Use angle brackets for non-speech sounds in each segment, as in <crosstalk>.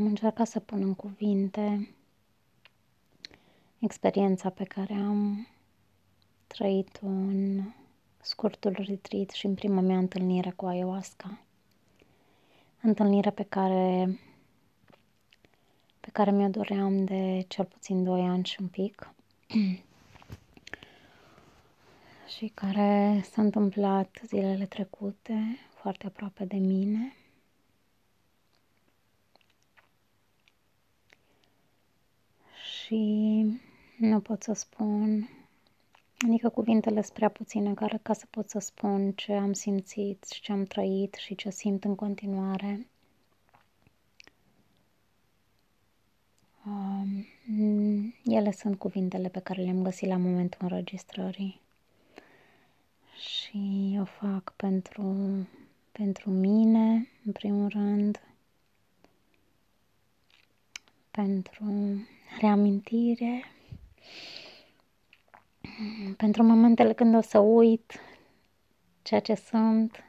am încercat să pun în cuvinte experiența pe care am trăit-o în scurtul retreat și în prima mea întâlnire cu ayahuasca. Întâlnire pe care pe care mi-o doream de cel puțin 2 ani și un pic <clears throat> și care s-a întâmplat zilele trecute foarte aproape de mine. Și nu pot să spun, adică cuvintele sunt prea puține care, ca să pot să spun ce am simțit și ce am trăit și ce simt în continuare. Um, ele sunt cuvintele pe care le-am găsit la momentul înregistrării și o fac pentru, pentru mine, în primul rând, pentru reamintire, pentru momentele când o să uit ceea ce sunt,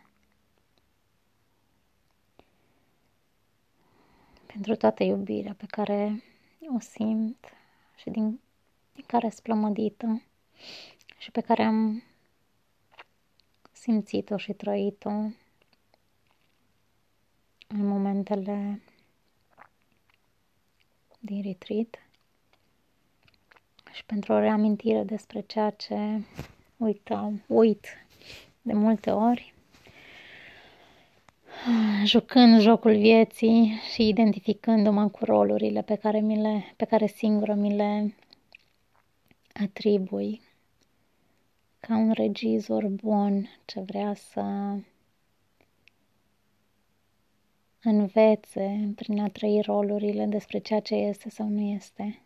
pentru toată iubirea pe care o simt și din, din care sunt plămădită și pe care am simțit-o și trăit-o în momentele din retreat. Și pentru o reamintire despre ceea ce uitam, uit de multe ori, jucând jocul vieții și identificându-mă cu rolurile pe care, mi le, pe care singură mi le atribui ca un regizor bun ce vrea să învețe prin a trăi rolurile despre ceea ce este sau nu este.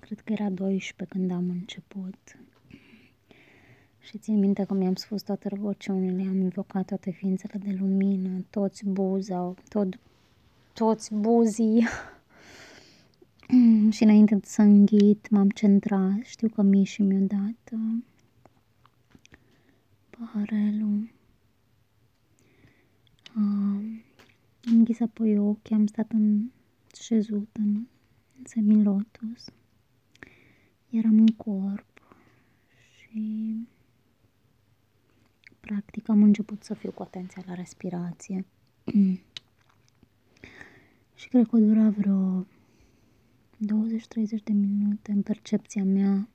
Cred că era 12 când am început. Și țin minte că mi-am spus toate rugăciunile, am invocat toate ființele de lumină, toți buza, tot, toți buzii. <clears throat> și înainte să înghit, m-am centrat. Știu că Miși mi-a dat uh, paharelul. Uh, am închis apoi ochii, am stat în șezut în semilotus. Eram în corp și practic am început să fiu cu atenția la respirație. <clears throat> și cred că dura vreo 20-30 de minute în percepția mea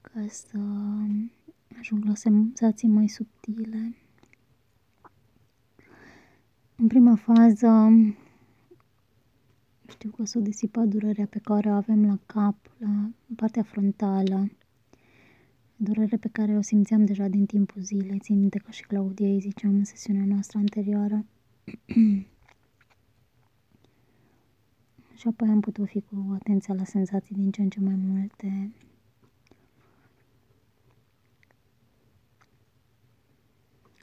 ca să ajung la senzații mai subtile. În prima fază știu că s-a disipat durerea pe care o avem la cap, la partea frontală durere pe care o simțeam deja din timpul zilei. Țin minte că și Claudia îi ziceam în sesiunea noastră anterioară. <clears throat> și apoi am putut fi cu atenția la senzații din ce în ce mai multe.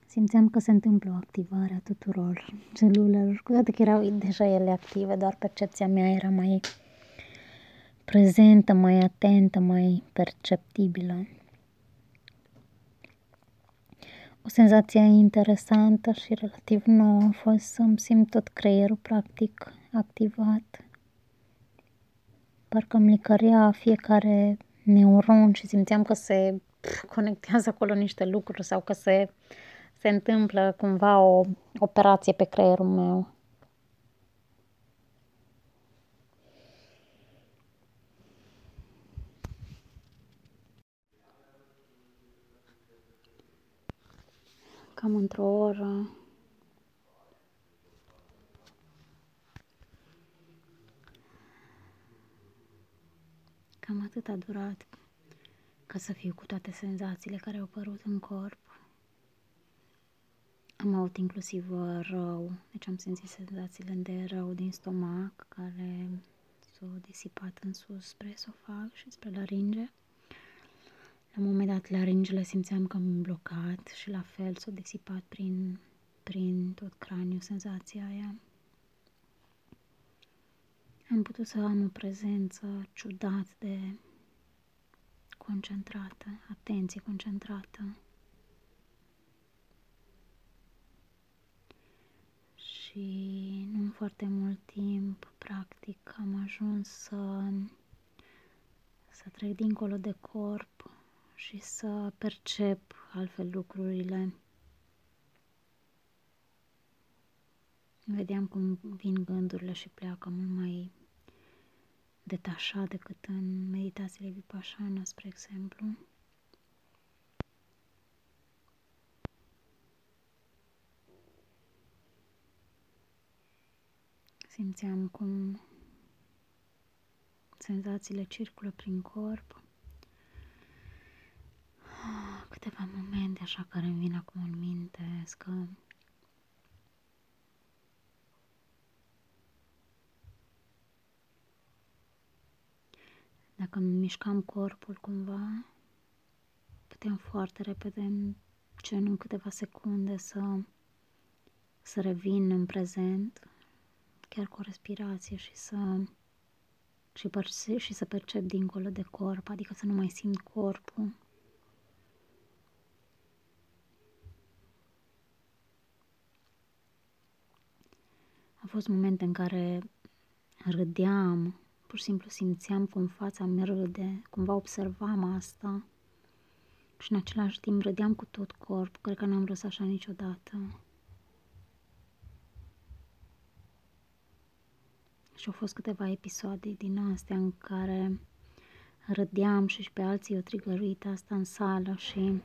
Simțeam că se întâmplă o activare a tuturor celulelor, cu toate că erau deja ele active, doar percepția mea era mai prezentă, mai atentă, mai perceptibilă. O senzație interesantă și relativ nouă a fost să-mi simt tot creierul practic activat. Parcă îmi licărea fiecare neuron și simțeam că se conectează acolo niște lucruri sau că se, se întâmplă cumva o operație pe creierul meu. Cam într-o oră. Cam atât a durat ca să fiu cu toate senzațiile care au apărut în corp. Am avut inclusiv rău, deci am simțit senzațiile de rău din stomac care s-au disipat în sus spre esofag și spre laringe. La un moment dat, laringele simțeam că am blocat și la fel s-a disipat prin, prin tot craniul senzația aia. am putut să am o prezență ciudat de concentrată, atenție concentrată. Și nu în foarte mult timp, practic, am ajuns să, să trec dincolo de corp și să percep altfel lucrurile. Vedeam cum vin gândurile și pleacă mult mai detașat decât în meditațiile vipassana, spre exemplu. Simțeam cum senzațiile circulă prin corp. Câteva momente așa care îmi vin acum în minte, că Dacă îmi mișcam corpul cumva, puteam foarte repede, în gen în câteva secunde, să, să revin în prezent, chiar cu o respirație și să și, perce- și să percep dincolo de corp, adică să nu mai simt corpul. A fost momente în care râdeam Pur și simplu simțeam cum fața mi râde, cumva observam asta și în același timp râdeam cu tot corp, cred că n-am râs așa niciodată. Și au fost câteva episoade din astea în care râdeam și, și pe alții o trigăruit asta în sală și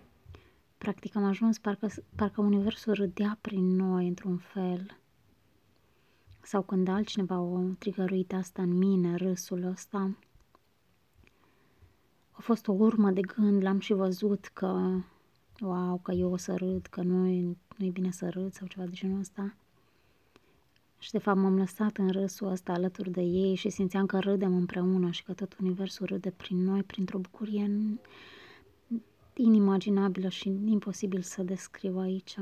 practic am ajuns parcă, parcă universul râdea prin noi într-un fel sau când altcineva o trigăruit asta în mine, râsul ăsta, a fost o urmă de gând, l-am și văzut că, wow, că eu o să râd, că nu nu e bine să râd sau ceva de genul ăsta. Și de fapt m-am lăsat în râsul ăsta alături de ei și simțeam că râdem împreună și că tot universul râde prin noi, printr-o bucurie inimaginabilă și imposibil să descriu aici.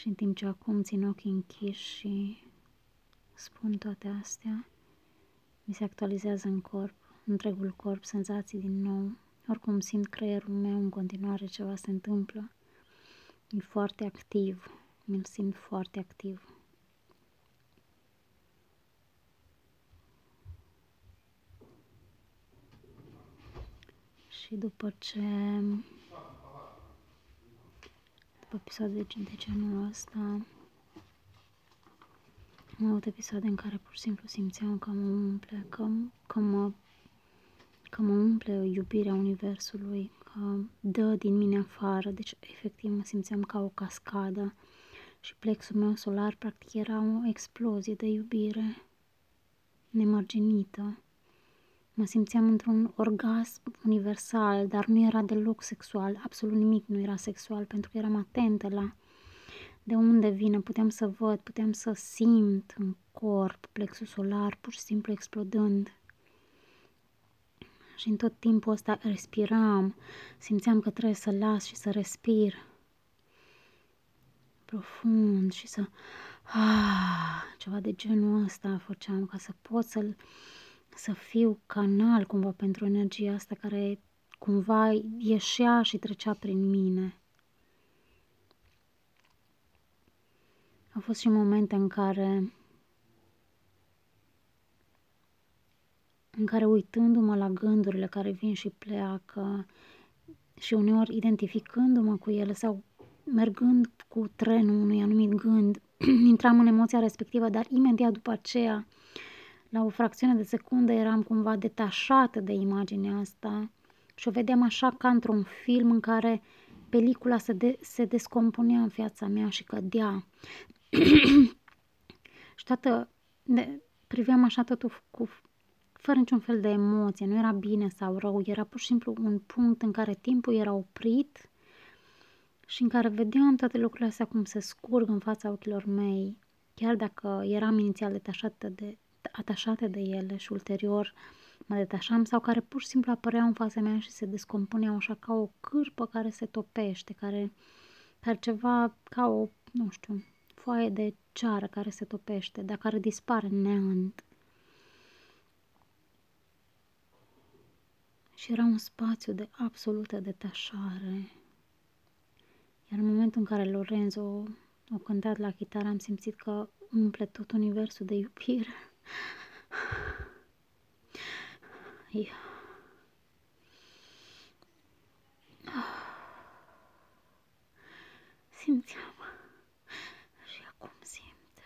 Și în timp ce acum țin ochii închiși și spun toate astea, mi se actualizează în corp, întregul corp, senzații din nou. Oricum simt creierul meu în continuare ceva se întâmplă. E foarte activ, mi-l simt foarte activ. Și după ce după episoade de, de genul ăsta. Am avut episoade în care pur și simplu simțeam că mă umple, că, că mă că mă umple iubirea Universului, că dă din mine afară, deci efectiv mă simțeam ca o cascadă și plexul meu solar practic era o explozie de iubire nemărginită. Mă simțeam într-un orgasm universal, dar nu era deloc sexual, absolut nimic nu era sexual, pentru că eram atentă la de unde vine, puteam să văd, puteam să simt în corp plexul solar, pur și simplu explodând. Și în tot timpul ăsta respiram, simțeam că trebuie să las și să respir profund și să... Ah, ceva de genul ăsta făceam ca să pot să-l să fiu canal cumva pentru energia asta care cumva ieșea și trecea prin mine. Au fost și momente în care în care uitându-mă la gândurile care vin și pleacă și uneori identificându-mă cu ele sau mergând cu trenul unui anumit gând, <clears throat> intram în emoția respectivă, dar imediat după aceea la o fracțiune de secundă eram cumva detașată de imaginea asta și o vedeam așa ca într-un film în care pelicula se, de- se descompunea în viața mea și cădea. <clears throat> și toată, de, priveam așa totul cu, fără niciun fel de emoție, nu era bine sau rău, era pur și simplu un punct în care timpul era oprit și în care vedeam toate lucrurile astea cum se scurg în fața ochilor mei, chiar dacă eram inițial detașată de, atașate de ele și ulterior mă detașam sau care pur și simplu apăreau în fața mea și se descompuneau așa ca o cârpă care se topește, care, care ceva ca o, nu știu, foaie de ceară care se topește, dar care dispare neant. Și era un spațiu de absolută detașare. Iar în momentul în care Lorenzo a cântat la chitară, am simțit că umple tot universul de iubire. Yeah. Simțeam și acum simt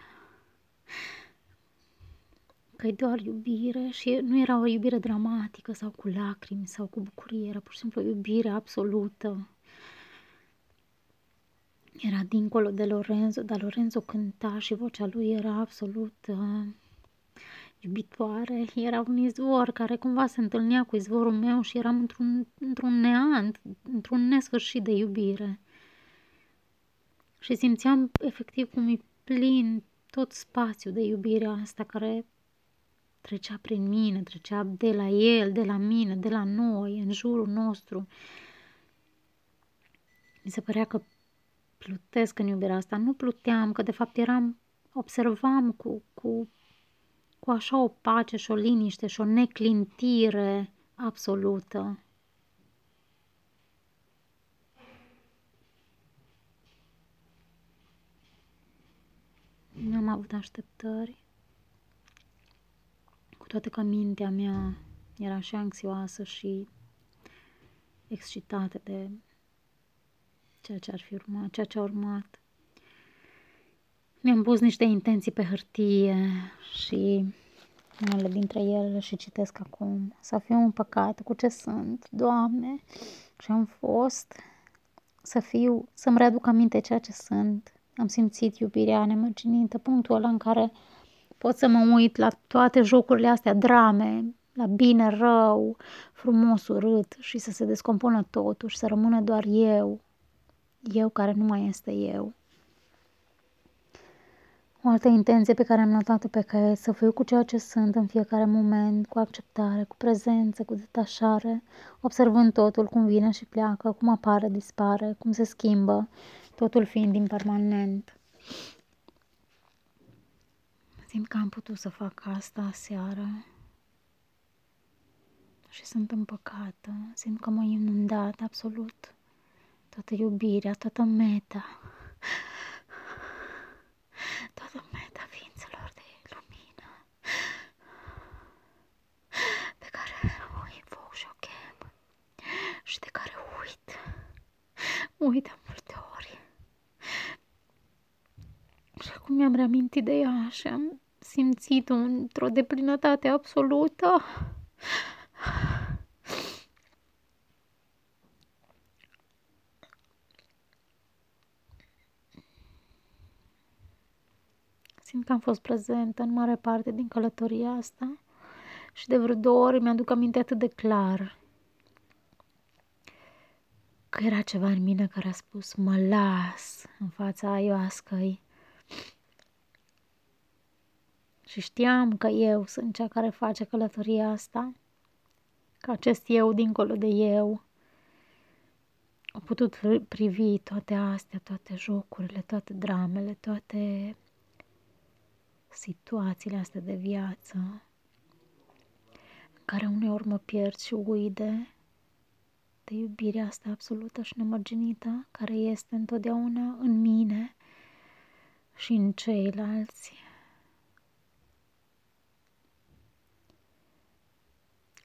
că e doar iubire și nu era o iubire dramatică sau cu lacrimi sau cu bucurie, era pur și simplu o iubire absolută. Era dincolo de Lorenzo, dar Lorenzo cânta și vocea lui era absolut uh, iubitoare. Era un izvor care cumva se întâlnea cu izvorul meu și eram într-un, într-un neant, într-un nesfârșit de iubire și simțeam efectiv cum îi plin tot spațiul de iubirea asta care trecea prin mine, trecea de la el, de la mine, de la noi, în jurul nostru. Mi se părea că plutesc în iubirea asta. Nu pluteam, că de fapt eram, observam cu, cu, cu așa o pace și o liniște și o neclintire absolută. Nu am avut așteptări, cu toate că mintea mea era și anxioasă și excitată de ceea ce ar fi urmat, ceea ce a urmat. Mi-am pus niște intenții pe hârtie și unele dintre ele și citesc acum. Să fiu împăcată cu ce sunt, Doamne, și am fost să fiu, să-mi readuc aminte ceea ce sunt, am simțit iubirea nemărginită, punctul ăla în care pot să mă uit la toate jocurile astea, drame, la bine, rău, frumos, urât și să se descompună totul și să rămână doar eu, eu care nu mai este eu. O altă intenție pe care am notat-o pe caiet, să fiu cu ceea ce sunt în fiecare moment, cu acceptare, cu prezență, cu detașare, observând totul cum vine și pleacă, cum apare, dispare, cum se schimbă totul fiind impermanent. Simt că am putut să fac asta seară și sunt împăcată, simt că m-a inundat absolut toată iubirea, toată meta, toată meta ființelor de lumină pe care o invoc și o chem și de care uit, uit multe ori. Și acum mi-am reamintit de ea și am simțit-o într-o deplinătate absolută. Simt că am fost prezentă în mare parte din călătoria asta și de vreo două ori mi-aduc aminte atât de clar că era ceva în mine care a spus mă las în fața ayahuascăi. Și știam că eu sunt cea care face călătoria asta, că acest eu dincolo de eu a putut privi toate astea, toate jocurile, toate dramele, toate situațiile astea de viață în care uneori mă pierd și uide de iubirea asta absolută și nemărginită care este întotdeauna în mine și în ceilalți.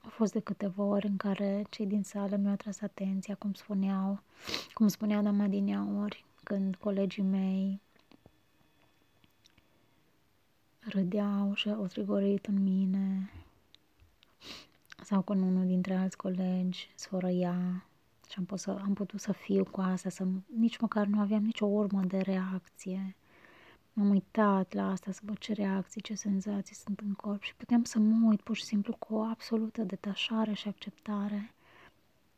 Au fost de câteva ori în care cei din sală mi-au tras atenția, cum spuneau, cum spunea doamna din ori, când colegii mei râdeau și au trigorit în mine sau când unul dintre alți colegi sfărăia și am, pus să, am putut să fiu cu asta, să nici măcar nu aveam nicio urmă de reacție. M-am uitat la asta să văd ce reacții, ce senzații sunt în corp și puteam să mă uit pur și simplu cu o absolută detașare și acceptare.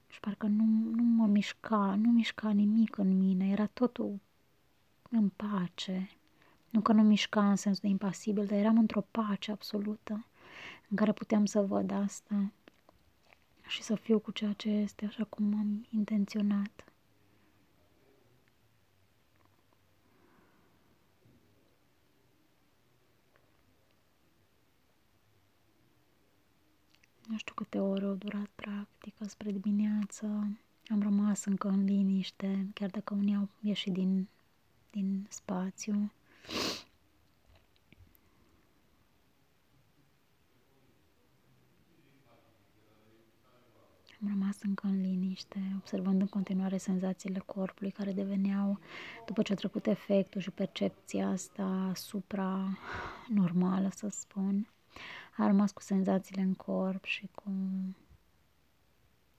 Și parcă nu, nu mă mișca, nu mișca nimic în mine, era totul în pace. Nu că nu mișca în sens de impasibil, dar eram într-o pace absolută în care puteam să văd asta și să fiu cu ceea ce este așa cum am intenționat. Nu știu câte ore au durat practica spre dimineață. Am rămas încă în liniște, chiar dacă unii au ieșit din, din spațiu. Am rămas încă în liniște, observând în continuare senzațiile corpului care deveneau, după ce a trecut efectul și percepția asta supra-normală, să spun, a rămas cu senzațiile în corp și cu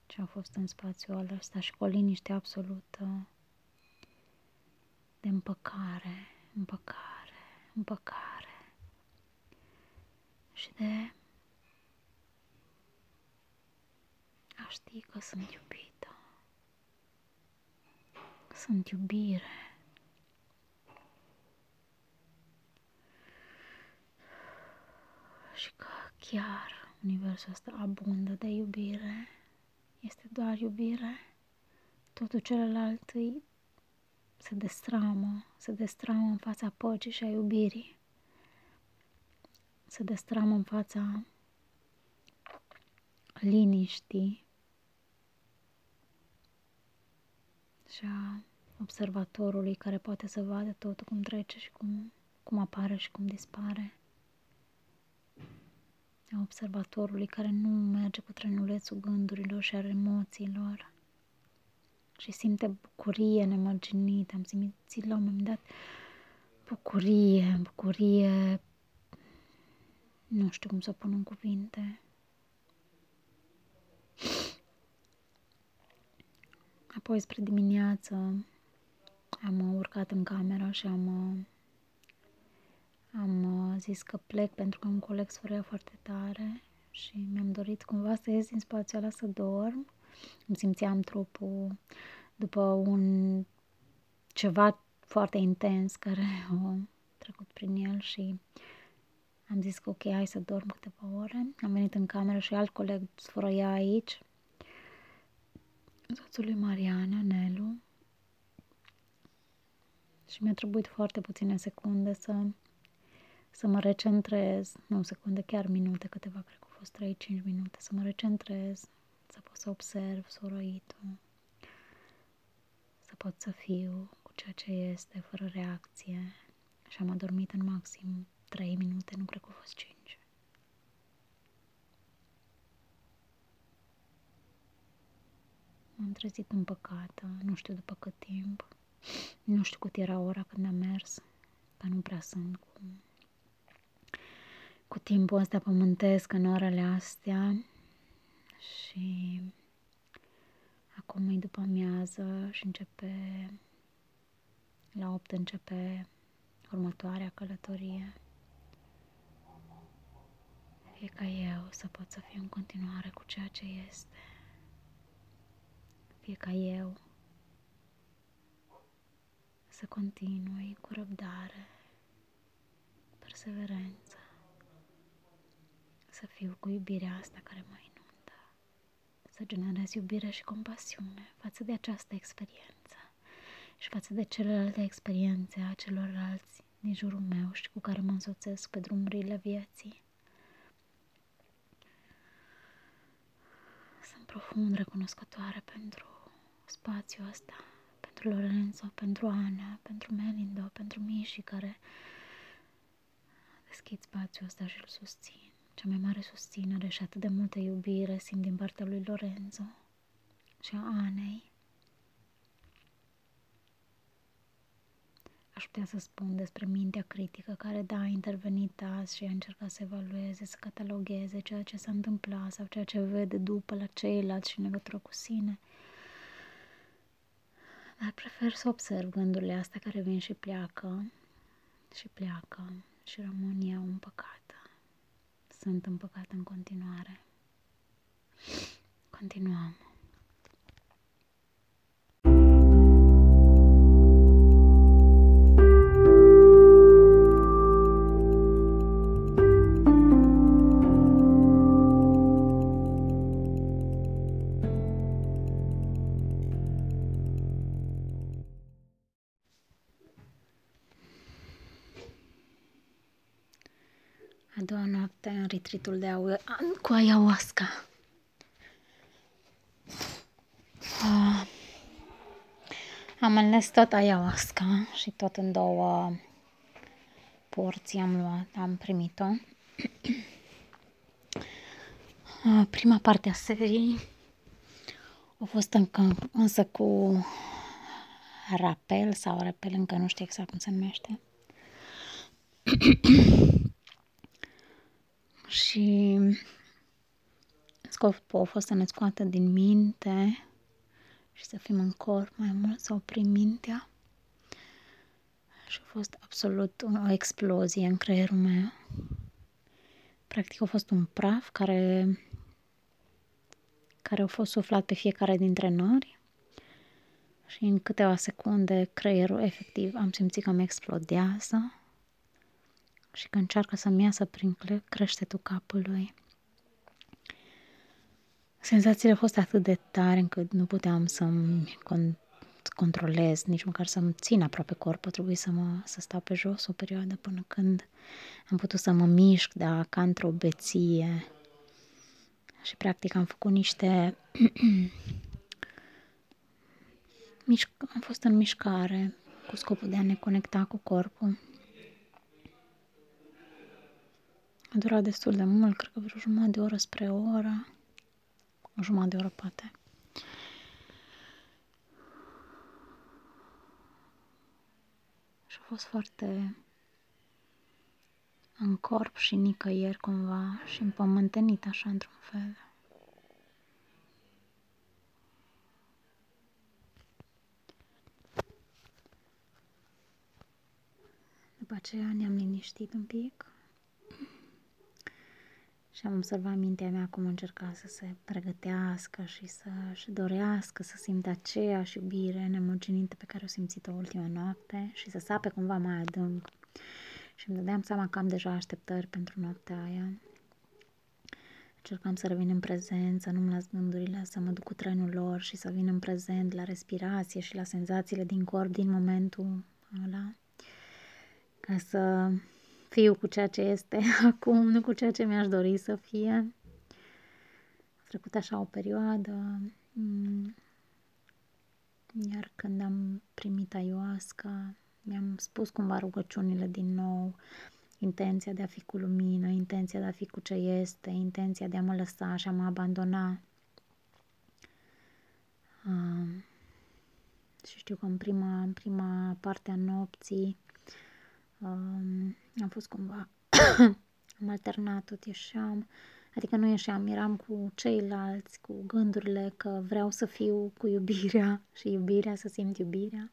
ce a fost în spațiul ăsta și cu o liniște absolută de împăcare, împăcare, împăcare și de a ști că sunt iubită, că sunt iubire. Și că chiar universul ăsta abundă de iubire, este doar iubire, totul celălalt îi se destramă, se destramă în fața păcii și a iubirii, se destramă în fața liniștii și a observatorului care poate să vadă totul cum trece și cum, cum apare și cum dispare. A observatorului care nu merge cu trenulețul gândurilor și a emoțiilor și simte bucurie nemărginită. Am simțit la un moment dat bucurie, bucurie, nu știu cum să o pun în cuvinte. Apoi, spre dimineață, am urcat în camera și am, am zis că plec pentru că un coleg sfârâia foarte tare și mi-am dorit cumva să ies din spațiul ăla să dorm. Îmi simțeam trupul după un ceva foarte intens care <laughs> a trecut prin el și am zis că ok, hai să dorm câteva ore. Am venit în cameră și alt coleg sfărăia aici soțul lui Mariana, Nelu, și mi-a trebuit foarte puține secunde să, să mă recentrez, nu secunde, chiar minute, câteva, cred că au fost 3-5 minute, să mă recentrez, să pot să observ soroitul, să pot să fiu cu ceea ce este, fără reacție. Și am adormit în maxim 3 minute, nu cred că au fost 5. M-am trezit împăcată, nu știu după cât timp. Nu știu cât era ora când am mers, că nu prea sunt cu, cu timpul ăsta pământesc în orele astea. Și acum e după amiază și începe, la 8 începe următoarea călătorie. Fie ca eu să pot să fiu în continuare cu ceea ce este fie ca eu să continui cu răbdare, perseverență, să fiu cu iubirea asta care mă inundă, să generez iubire și compasiune față de această experiență și față de celelalte experiențe a celorlalți din jurul meu și cu care mă însoțesc pe drumurile vieții. Sunt profund recunoscătoare pentru spațiul ăsta pentru Lorenzo, pentru Ana, pentru Melindo, pentru Miși care deschid spațiul ăsta și îl susțin. Cea mai mare susținere și atât de multă iubire simt din partea lui Lorenzo și a Anei. Aș putea să spun despre mintea critică care, da, a intervenit azi și a încercat să evalueze, să catalogheze ceea ce s-a întâmplat sau ceea ce vede după la ceilalți și în legătură cu sine – dar prefer să observ gândurile astea care vin și pleacă și pleacă și rămân eu împăcată. Sunt împăcată în continuare. Continuăm. Noapte în retreatul de au- cu ayahuasca. Uh, am ales tot ayahuasca și tot în două porții am luat, am primit-o. Uh, <clears throat> prima parte a serii a fost încă, însă cu rapel sau rapel, încă nu știu exact cum se numește. <clears throat> și scopul a fost să ne scoată din minte și să fim în corp mai mult, să oprim mintea. Și a fost absolut o explozie în creierul meu. Practic a fost un praf care, care a fost suflat pe fiecare dintre nori și în câteva secunde creierul efectiv am simțit că mi explodează și că încearcă să-mi iasă prin creștetul capului. Senzațiile au fost atât de tare încât nu puteam să-mi con- controlez, nici măcar să-mi țin aproape corpul, trebuie să, mă, să stau pe jos o perioadă până când am putut să mă mișc, dar ca într-o beție. Și practic am făcut niște... <clears throat> am fost în mișcare cu scopul de a ne conecta cu corpul. A durat destul de mult, cred că vreo jumătate de oră spre o oră. O jumătate de oră, poate. Și a fost foarte în corp și nicăieri cumva și împământenit așa într-un fel. După aceea ne-am liniștit un pic și am observat mintea mea cum încerca să se pregătească și să-și dorească să simtă aceeași iubire nemurginită pe care o simțit-o ultima noapte și să sape cumva mai adânc. Și îmi dădeam seama că am deja așteptări pentru noaptea aia. Încercam să revin în prezent, să nu-mi las gândurile, să mă duc cu trenul lor și să vin în prezent la respirație și la senzațiile din corp din momentul ăla. Ca să fiu cu ceea ce este <laughs> acum, nu cu ceea ce mi-aș dori să fie. A trecut așa o perioadă, mm, iar când am primit ayahuasca, mi-am spus cumva rugăciunile din nou, intenția de a fi cu lumină, intenția de a fi cu ce este, intenția de a mă lăsa și a mă abandona. Uh, și știu că în prima, în prima parte a nopții um, am fost cumva, <coughs> am alternat tot, ieșeam, adică nu ieșeam, eram cu ceilalți, cu gândurile că vreau să fiu cu iubirea <laughs> și iubirea, să simt iubirea.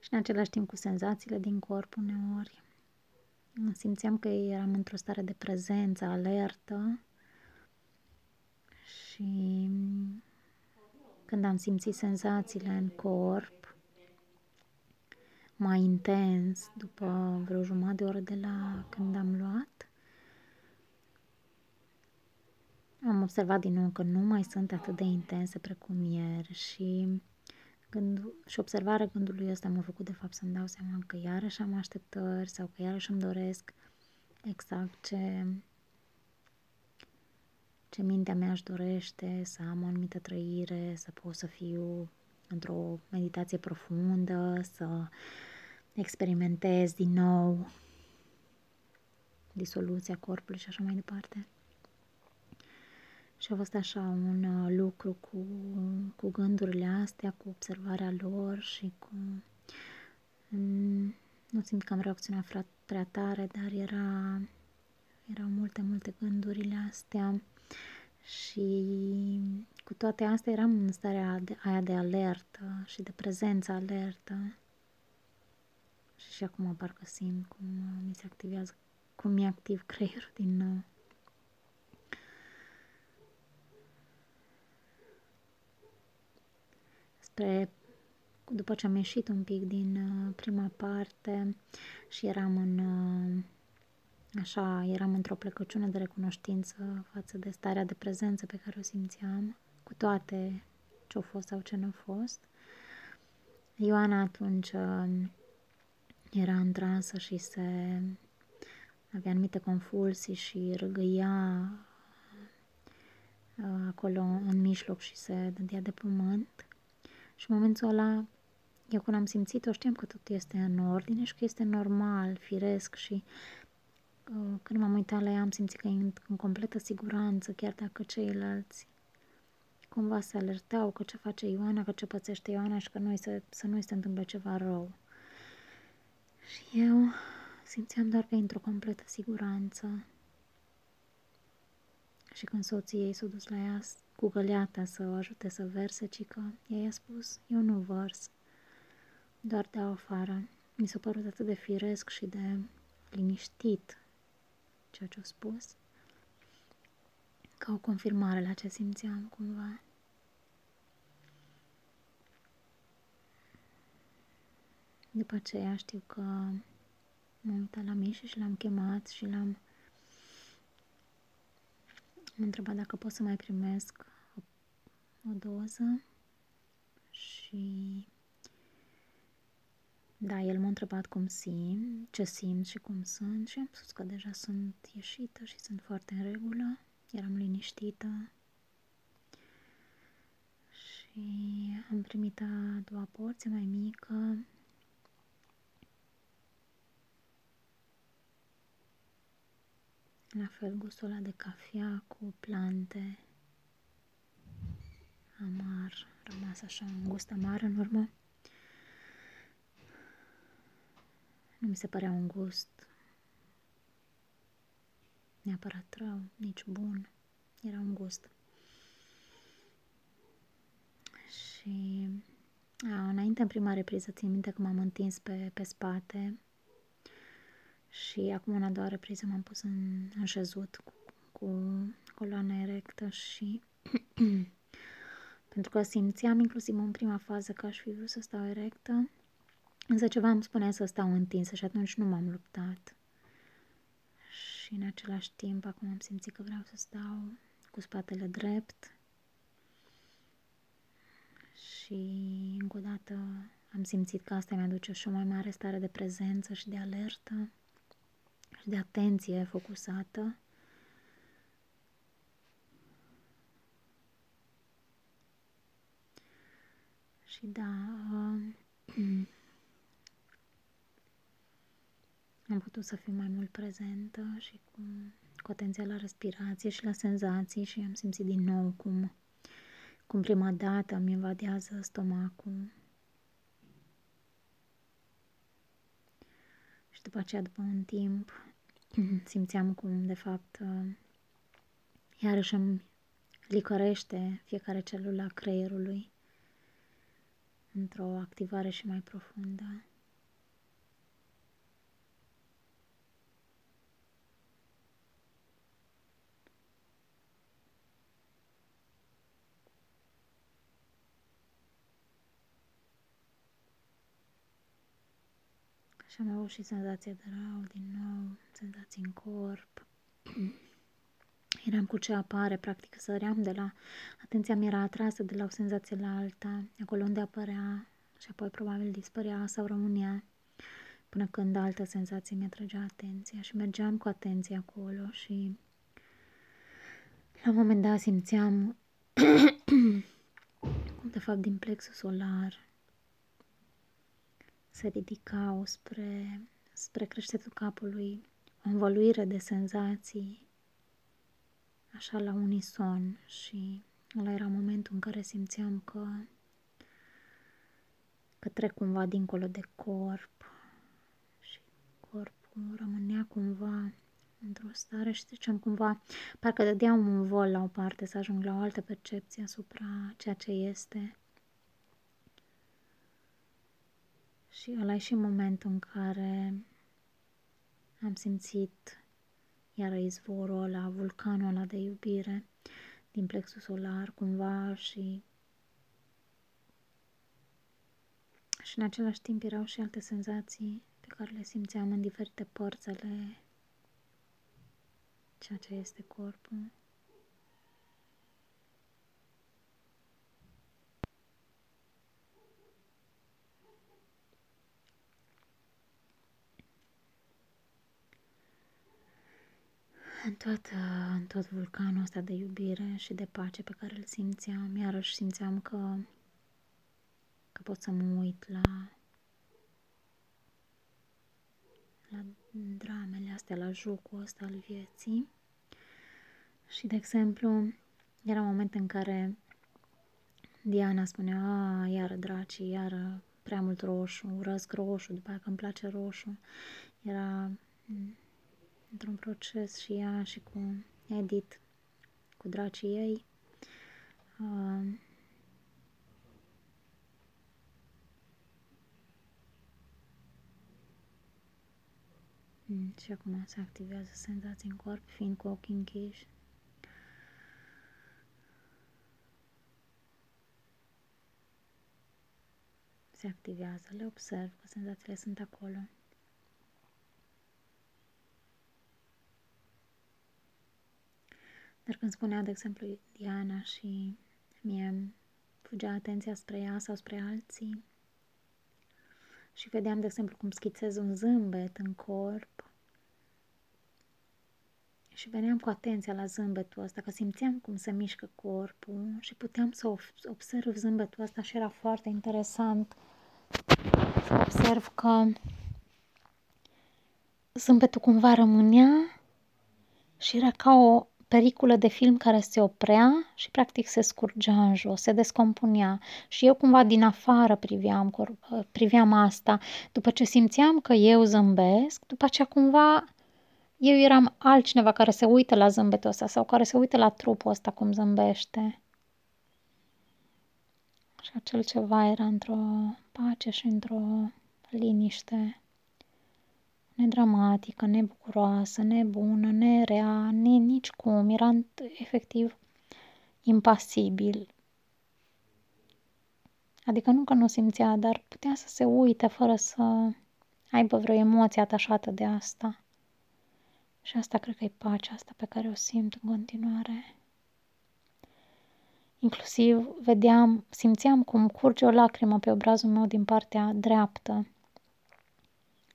Și în același timp cu senzațiile din corp uneori. Simțeam că eram într-o stare de prezență, alertă. Și când am simțit senzațiile în corp, mai intens, după vreo jumătate de oră de la când am luat, am observat din nou că nu mai sunt atât de intense precum ieri și Gând, și observarea gândului ăsta m-a făcut de fapt să-mi dau seama că iarăși am așteptări sau că iarăși îmi doresc exact ce, ce mintea mea își dorește, să am o anumită trăire, să pot să fiu într-o meditație profundă, să experimentez din nou disoluția corpului și așa mai departe. Și a fost așa un uh, lucru cu, cu gândurile astea, cu observarea lor și cu... Mm, nu simt că am reacționat prea tare, dar era, erau multe, multe gândurile astea și cu toate astea eram în starea de, aia de alertă și de prezență alertă. Și și acum parcă simt cum mi se activează, cum mi activ creierul din nou. spre după ce am ieșit un pic din uh, prima parte și eram în uh, așa, eram într-o plecăciune de recunoștință față de starea de prezență pe care o simțeam, cu toate ce-au fost sau ce nu a fost. Ioana atunci uh, era în transă și se avea anumite confulsii și râgâia uh, acolo în mijloc și se dădea de pământ. Și în momentul ăla, eu când am simțit-o, știam că tot este în ordine și că este normal, firesc și uh, când m-am uitat la ea am simțit că e în, în completă siguranță, chiar dacă ceilalți cumva se alertau că ce face Ioana, că ce pățește Ioana și că nu se, să nu-i se întâmple ceva rău. Și eu simțeam doar că e într-o completă siguranță. Și când soții ei s-a dus la ea cu găleata să o ajute să verse, ci că ea i-a spus, eu nu vărs, doar de afară. Mi s-a părut atât de firesc și de liniștit ceea ce a spus, ca o confirmare la ce simțeam cumva. După aceea știu că m-am uitat la Mișu și l-am chemat și l-am am întrebat dacă pot să mai primesc o, o doză și da, el m-a întrebat cum simt, ce simt și cum sunt și am spus că deja sunt ieșită și sunt foarte în regulă, eram liniștită. Și am primit a doua porție mai mică. La fel gustul ăla de cafea cu plante. Amar, rămas așa un gust amar în urmă. Nu mi se părea un gust neapărat rău, nici bun. Era un gust. Și a, înainte, în prima repriză, țin minte că m-am întins pe, pe spate și acum în a doua repriză m-am pus în, în șezut cu, cu coloana erectă și <clears throat> pentru că simțeam inclusiv în prima fază că aș fi vrut să stau erectă, însă ceva îmi spunea să stau întinsă și atunci nu m-am luptat. Și în același timp acum am simțit că vreau să stau cu spatele drept și încă o dată am simțit că asta mi-aduce și o mai mare stare de prezență și de alertă și de atenție focusată. Și da, uh, <clears throat> am putut să fiu mai mult prezentă și cu, cu atenția la respirație și la senzații și am simțit din nou cum, cum prima dată îmi invadează stomacul și după aceea, după un timp, <clears throat> simțeam cum, de fapt, uh, iarăși îmi licărește fiecare celulă a creierului într-o activare și mai profundă. Și am avut și senzație de rău din nou, senzații în corp. Eram cu ce apare, practic săream de la... Atenția mi era atrasă de la o senzație la alta, acolo unde apărea și apoi probabil dispărea sau rămânea până când altă senzație mi trăgea atenția și mergeam cu atenție acolo și la un moment dat simțeam <coughs> cum de fapt din plexul solar se ridicau spre, spre creștetul capului, o învăluire de senzații, așa la unison și ăla era momentul în care simțeam că, că trec cumva dincolo de corp și corpul rămânea cumva într-o stare și ziceam cumva, parcă dădeam un vol la o parte să ajung la o altă percepție asupra ceea ce este Și ăla e și momentul în care am simțit iar izvorul ăla, vulcanul ăla de iubire din plexul solar cumva și și în același timp erau și alte senzații pe care le simțeam în diferite părți ale ceea ce este corpul. În tot, în tot vulcanul ăsta de iubire și de pace pe care îl simțeam, iarăși simțeam că, că pot să mă uit la, la dramele astea, la jocul ăsta al vieții. Și, de exemplu, era un moment în care Diana spunea, a, iară dracii, iară prea mult roșu, urăsc roșu, după aia că îmi place roșu. Era într-un proces și ea și cu Edith, cu dracii ei. Uh, și acum se activează senzații în corp, fiind cu ochii închiși. Se activează, le observ că senzațiile sunt acolo. Dar când spunea, de exemplu, Diana și mie fugea atenția spre ea sau spre alții și vedeam, de exemplu, cum schițez un zâmbet în corp și veneam cu atenția la zâmbetul ăsta, că simțeam cum se mișcă corpul și puteam să observ zâmbetul ăsta și era foarte interesant. Să observ că zâmbetul cumva rămânea și era ca o periculă de film care se oprea și practic se scurgea în jos, se descompunea. Și eu cumva din afară priveam, priveam asta. După ce simțeam că eu zâmbesc, după aceea cumva eu eram altcineva care se uită la zâmbetul ăsta sau care se uită la trupul ăsta cum zâmbește. Și acel ceva era într-o pace și într-o liniște nedramatică, nebucuroasă, nebună, nerea, ne, nici cum. Era efectiv impasibil. Adică nu că nu simțea, dar putea să se uite fără să aibă vreo emoție atașată de asta. Și asta cred că e pacea asta pe care o simt în continuare. Inclusiv vedeam, simțeam cum curge o lacrimă pe obrazul meu din partea dreaptă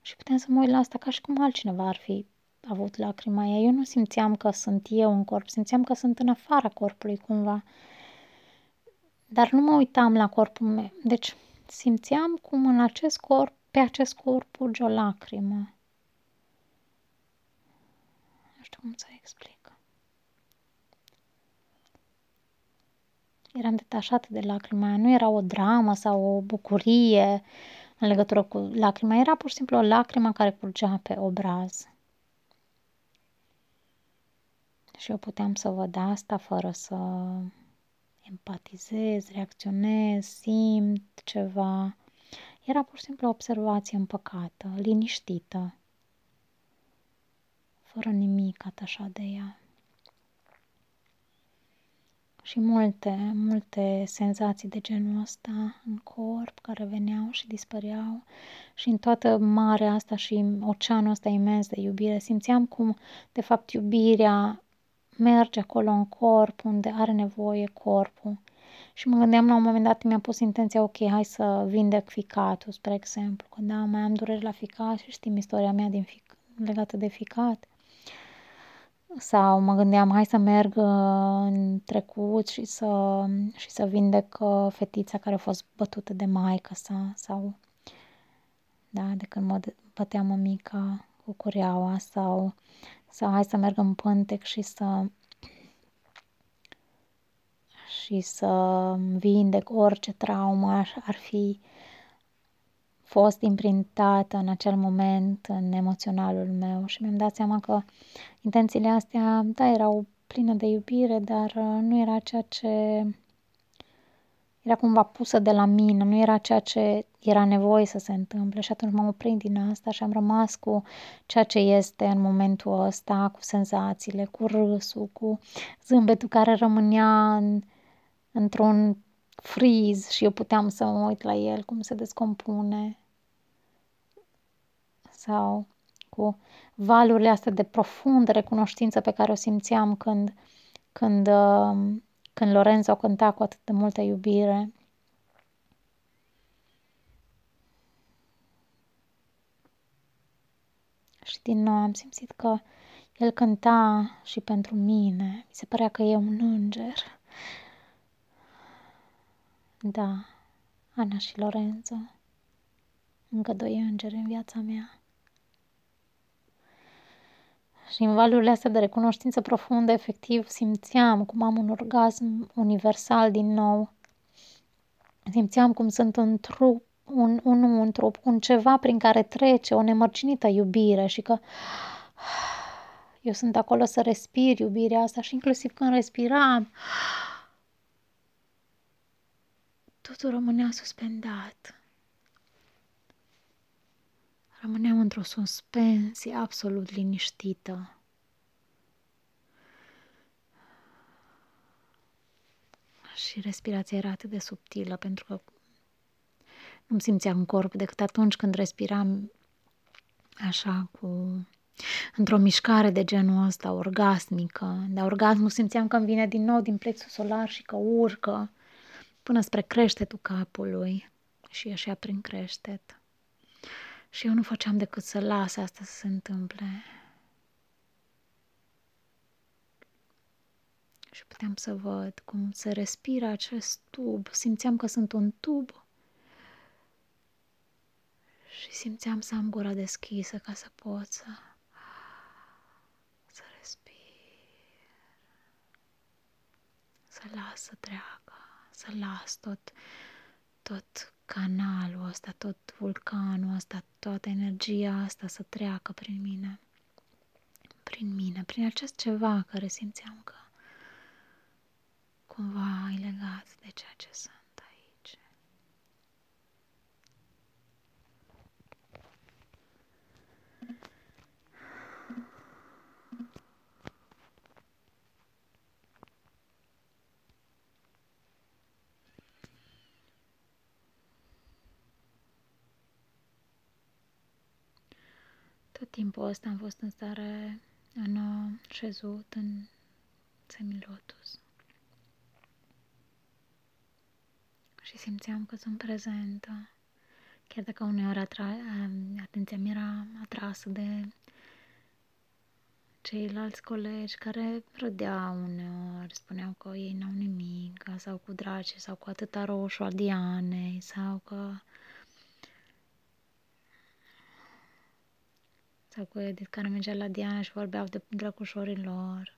și puteam să mă uit la asta ca și cum altcineva ar fi avut lacrima aia. Eu nu simțeam că sunt eu în corp, simțeam că sunt în afara corpului cumva. Dar nu mă uitam la corpul meu. Deci simțeam cum în acest corp, pe acest corp urge o lacrimă. Nu știu cum să explic. Eram detașată de lacrima aia. Nu era o dramă sau o bucurie în legătură cu lacrima. Era pur și simplu o lacrimă care curgea pe obraz. Și eu puteam să văd asta fără să empatizez, reacționez, simt ceva. Era pur și simplu o observație împăcată, liniștită, fără nimic atașat de ea și multe, multe senzații de genul ăsta în corp care veneau și dispăreau. Și în toată marea asta și oceanul ăsta imens de iubire simțeam cum de fapt iubirea merge acolo în corp unde are nevoie corpul. Și mă gândeam la un moment dat, mi-am pus intenția, ok, hai să vindec ficatul, spre exemplu, că da, mai am dureri la ficat și știm istoria mea din fic, legată de ficat sau mă gândeam, hai să merg uh, în trecut și să, și să vindec uh, fetița care a fost bătută de maica sa sau da, de când mă bătea mămica cu cureaua sau, sau hai să merg în pântec și să și să vindec orice traumă ar fi fost imprintată în acel moment în emoționalul meu și mi-am dat seama că intențiile astea, da, erau pline de iubire, dar uh, nu era ceea ce era cumva pusă de la mine, nu era ceea ce era nevoie să se întâmple și atunci m-am oprit din asta și am rămas cu ceea ce este în momentul ăsta, cu senzațiile, cu râsul, cu zâmbetul care rămânea în, într-un friz și eu puteam să mă uit la el, cum se descompune sau cu valurile astea de profundă recunoștință pe care o simțeam când, când, uh, când Lorenzo cânta cu atât de multă iubire. Și din nou am simțit că El cânta și pentru mine. Mi se părea că e un înger. Da, Ana și Lorenzo. Încă doi îngeri în viața mea. Și în valurile astea de recunoștință profundă, efectiv, simțeam cum am un orgasm universal din nou. Simțeam cum sunt un trup, un, un, un trup, un ceva prin care trece o nemărcinită iubire și că <sighs> eu sunt acolo să respir iubirea asta și inclusiv când respiram, <sighs> totul rămânea suspendat. Rămâneam într-o suspensie absolut liniștită. Și respirația era atât de subtilă pentru că nu simțeam corp decât atunci când respiram așa cu într-o mișcare de genul ăsta, orgasmică. De orgasmul simțeam că îmi vine din nou din plexul solar și că urcă până spre creștetul capului și ieșea prin creștet. Și eu nu făceam decât să las asta să se întâmple. Și puteam să văd cum se respiră acest tub. Simțeam că sunt un tub. Și simțeam să am gura deschisă ca să pot să, să respir. Să las să treacă, să las tot, tot canalul ăsta, tot vulcanul ăsta, toată energia asta să treacă prin mine. Prin mine, prin acest ceva care simțeam că cumva e legat de ceea ce sunt. Tot timpul ăsta am fost în stare în șezut în semilotus. Și simțeam că sunt prezentă. Chiar dacă uneori atra- atenția mi era atrasă de ceilalți colegi care râdeau uneori, spuneau că ei n-au nimic, sau cu drace, sau cu atâta roșu al Dianei, sau că sau cu Edith care mergea la Diana și vorbeau de drăcușorii lor.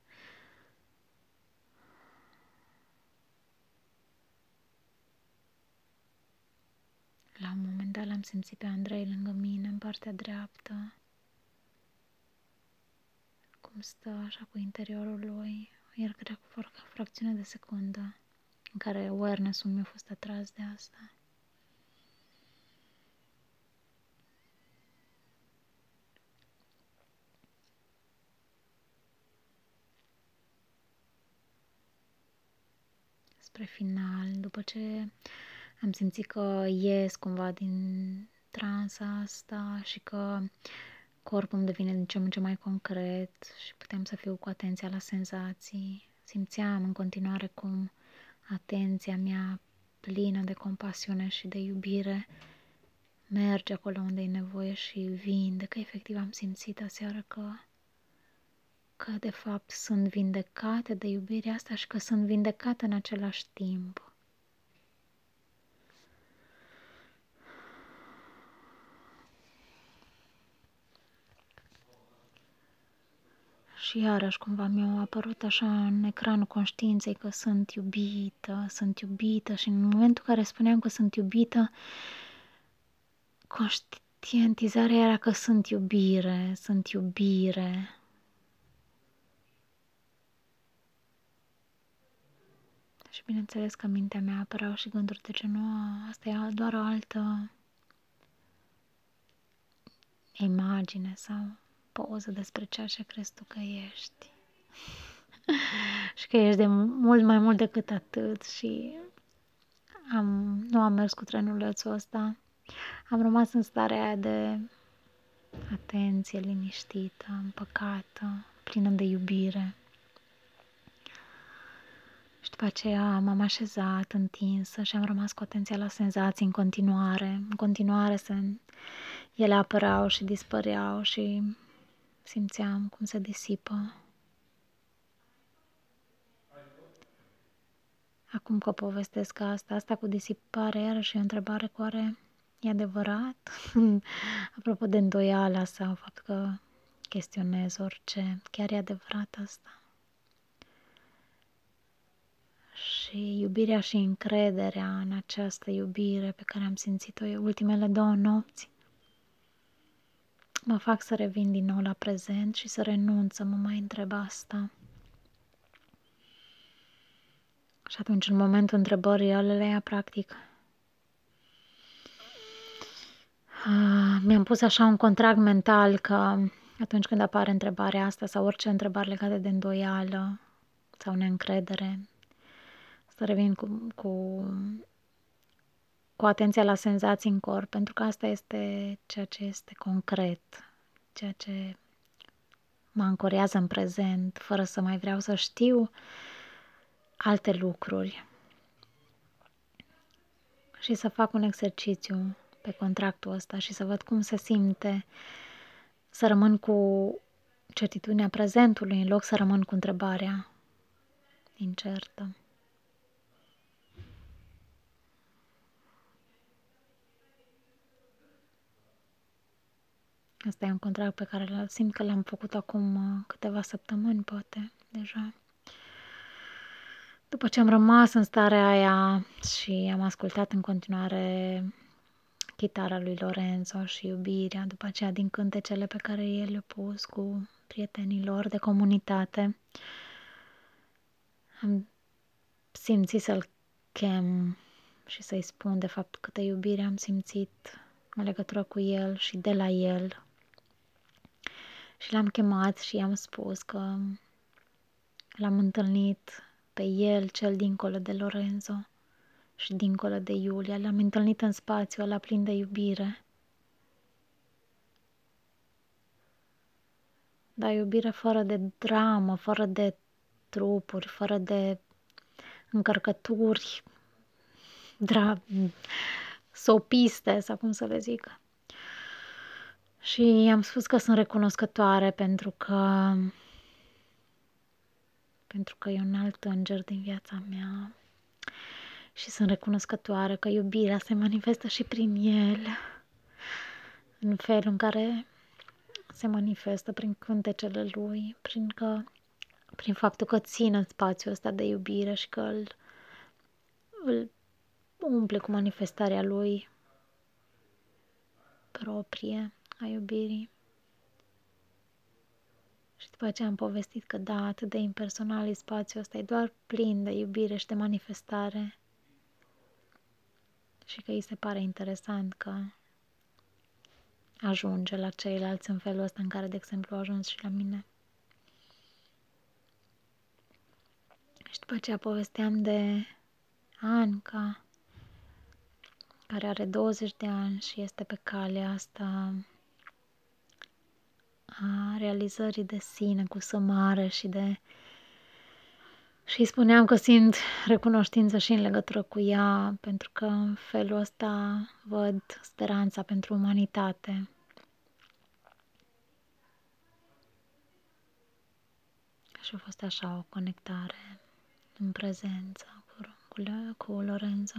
La un moment dat l-am simțit pe Andrei lângă mine, în partea dreaptă. Cum stă așa cu interiorul lui. El cred cu o fracțiune de secundă în care awareness-ul meu a fost atras de asta. Spre final, după ce am simțit că ies cumva din transa asta și că corpul îmi devine din ce în ce mai concret și puteam să fiu cu atenția la senzații. Simțeam în continuare cum atenția mea plină de compasiune și de iubire merge acolo unde e nevoie și vinde, că efectiv am simțit aseară că că de fapt sunt vindecate de iubirea asta și că sunt vindecate în același timp. Și iarăși cumva mi-a apărut așa în ecranul conștiinței că sunt iubită, sunt iubită și în momentul în care spuneam că sunt iubită, conștientizarea era că sunt iubire, sunt iubire. Și bineînțeles că în mintea mea apărau și gânduri de genul, asta e doar o altă imagine sau poză despre ceea ce crezi tu că ești. <laughs> și că ești de mult mai mult decât atât și am, nu am mers cu trenulețul ăsta. Am rămas în starea aia de atenție liniștită, împăcată, plină de iubire. Și după aceea m-am așezat întinsă și am rămas cu atenția la senzații în continuare. În continuare să ele apăreau și dispăreau și simțeam cum se disipă. Acum că povestesc asta, asta cu disipare, iarăși e o întrebare cu are e adevărat? <laughs> Apropo de îndoiala sau faptul că chestionez orice, chiar e adevărat asta? Și iubirea și încrederea în această iubire pe care am simțit-o ultimele două nopți mă fac să revin din nou la prezent și să renunț să mă mai întreb asta. Și atunci, în momentul întrebării, el le ia practic. Uh, mi-am pus așa un contract mental că atunci când apare întrebarea asta sau orice întrebare legată de îndoială sau neîncredere, să revin cu, cu, cu atenția la senzații în corp, pentru că asta este ceea ce este concret, ceea ce mă ancorează în prezent, fără să mai vreau să știu alte lucruri și să fac un exercițiu pe contractul ăsta și să văd cum se simte să rămân cu certitudinea prezentului în loc să rămân cu întrebarea incertă. Asta e un contract pe care simt că l-am făcut acum uh, câteva săptămâni, poate, deja. După ce am rămas în starea aia și am ascultat în continuare chitara lui Lorenzo și iubirea, după aceea din cântecele pe care el le-a pus cu prietenii lor de comunitate, am simțit să-l chem și să-i spun de fapt câtă iubire am simțit în legătură cu el și de la el. Și l-am chemat și i-am spus că l-am întâlnit pe el, cel dincolo de Lorenzo și dincolo de Iulia. L-am întâlnit în spațiu ăla plin de iubire. Dar iubire fără de dramă, fără de trupuri, fără de încărcături, dra- sopiste, sau cum să le zic. Și am spus că sunt recunoscătoare pentru că pentru că e un alt înger din viața mea. Și sunt recunoscătoare că iubirea se manifestă și prin el, în felul în care se manifestă prin cântecele lui, prin, că, prin faptul că ține în spațiul ăsta de iubire și că îl, îl umple cu manifestarea lui proprie a iubirii. Și după aceea am povestit că da, atât de impersonal e spațiul ăsta, e doar plin de iubire și de manifestare. Și că îi se pare interesant că ajunge la ceilalți în felul ăsta în care, de exemplu, a ajuns și la mine. Și după aceea povesteam de Anca, care are 20 de ani și este pe calea asta a realizării de sine cu sămare și de și îi spuneam că simt recunoștință și în legătură cu ea, pentru că în felul ăsta văd speranța pentru umanitate. Și a fost așa o conectare în prezență cu, cu, cu Lorenzo.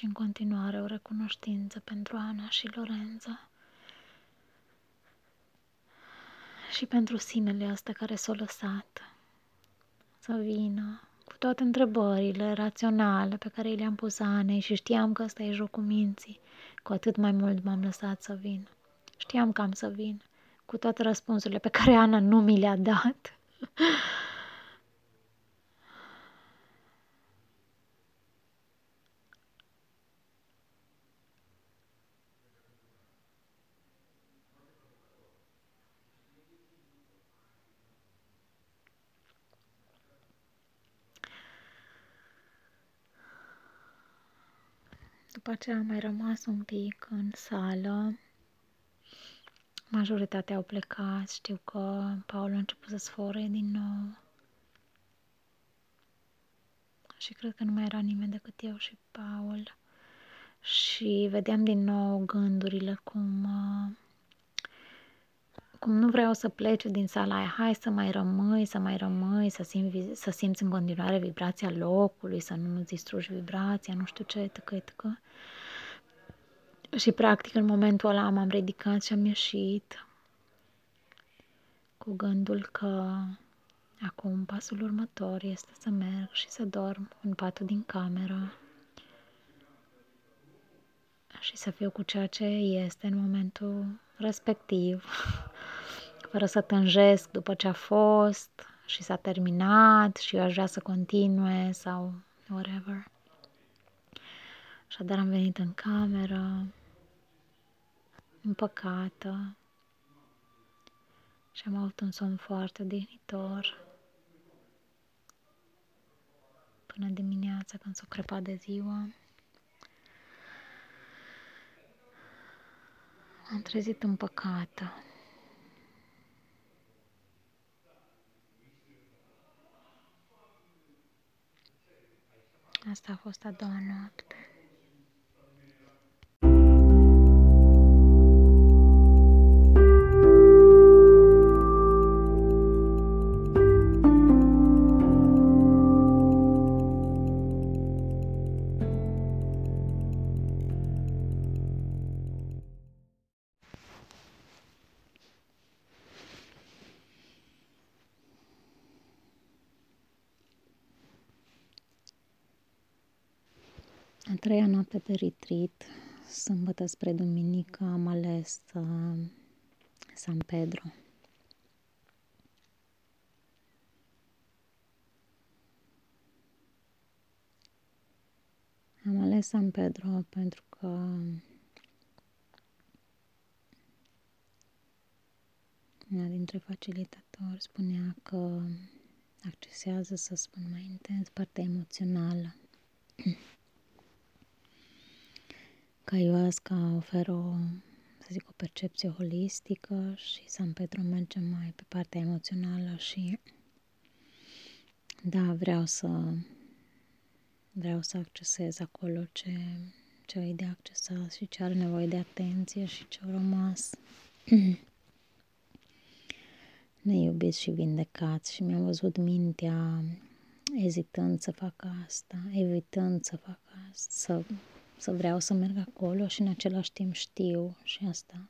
Și în continuare o recunoștință pentru Ana și Lorenzo și pentru sinele astea care s-au lăsat să vină cu toate întrebările raționale pe care le-am pus Anei și știam că ăsta e jocul minții, cu atât mai mult m-am lăsat să vin. Știam că am să vin, cu toate răspunsurile pe care Ana nu mi le-a dat. După aceea am mai rămas un pic în sală. Majoritatea au plecat. Știu că Paul a început să sfore din nou. Și cred că nu mai era nimeni decât eu și Paul. și vedeam din nou gândurile cum, uh, cum nu vreau să plece din sala aia, hai să mai rămâi, să mai rămâi, să simți, să simți în continuare vibrația locului, să nu distrugi vibrația, nu știu ce, tăcă, tăcă. Și practic în momentul ăla m-am ridicat și am ieșit cu gândul că acum pasul următor este să merg și să dorm în patul din cameră și să fiu cu ceea ce este în momentul respectiv, <laughs> fără să tânjesc după ce a fost și s-a terminat și eu aș vrea să continue sau whatever. Așadar am venit în cameră, împăcată și am avut un somn foarte odihnitor până dimineața când s-o crăpat de ziua. Am trezit împăcată. Asta a fost a doua noapte. Treia noapte de retreat, sâmbătă spre duminică, am ales uh, San Pedro. Am ales San Pedro pentru că una dintre facilitatori spunea că accesează, să spun mai intens, partea emoțională <clears throat> că ayahuasca oferă o, să zic, o percepție holistică și San Pedro merge mai pe partea emoțională și da, vreau să vreau să accesez acolo ce, ce ai de accesat și ce are nevoie de atenție și ce au rămas. <clears throat> Neiubiți și vindecați și mi-am văzut mintea ezitând să fac asta, evitând să fac asta, să să vreau să merg acolo și în același timp știu și asta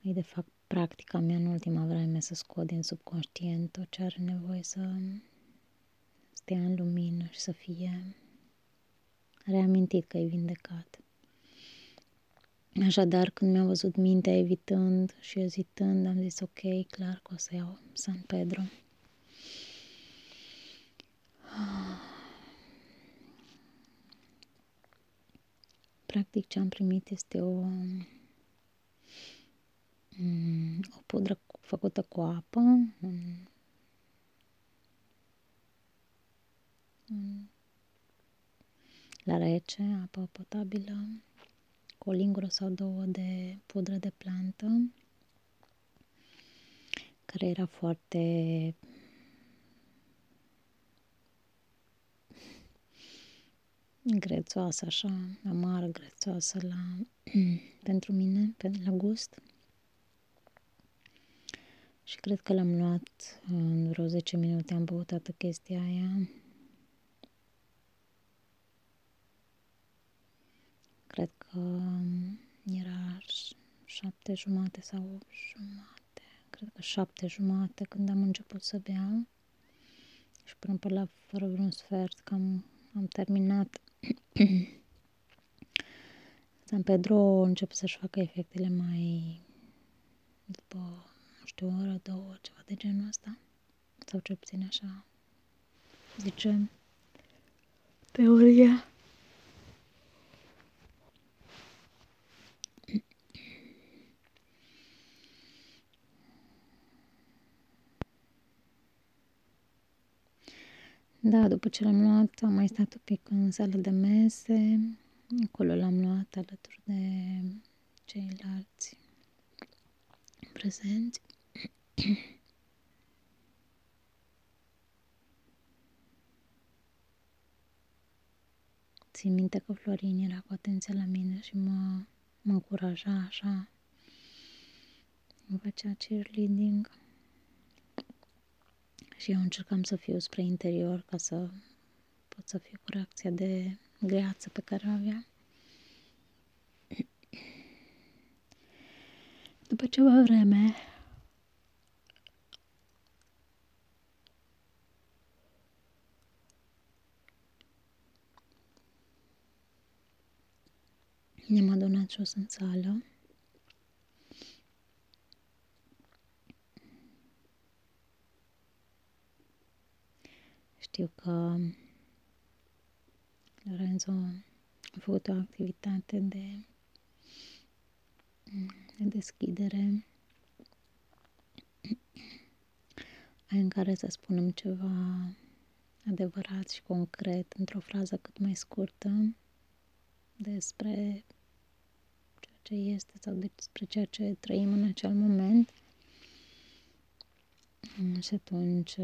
e de fapt practica mea în ultima vreme să scot din subconștient tot ce are nevoie să stea în lumină și să fie reamintit că e vindecat. Așadar, când mi-a văzut mintea evitând și ezitând, am zis ok, clar că o să iau San Pedro. Practic ce am primit este o, mm, o pudră făcută cu apă, la rece, apă potabilă, cu o lingură sau două de pudră de plantă, care era foarte grețoasă, așa, amară, grețoasă la, <clears throat> pentru mine, pe, la gust. Și cred că l-am luat în vreo 10 minute, am băut toată chestia aia. Cred că era șapte jumate sau opt jumate. Cred că șapte jumate când am început să beau. Și până pe la fără vreun sfert, cam am terminat San Pedro începe să-și facă efectele mai după, nu știu, o oră, două, ceva de genul ăsta. Sau cel puțin așa zice teoria. Da, după ce l-am luat, am mai stat un pic în sală de mese. Acolo l-am luat alături de ceilalți prezenți. țin minte că Florin era cu atenție la mine și mă, mă încuraja așa. Îmi făcea cheerleading. Și eu încercam să fiu spre interior ca să pot să fiu cu reacția de greață pe care o aveam. După ceva vreme, ne-am adunat jos în sală. Știu că Lorenzo a făcut o activitate de, de deschidere în care să spunem ceva adevărat și concret într-o frază cât mai scurtă despre ceea ce este sau despre ceea ce trăim în acel moment. Și atunci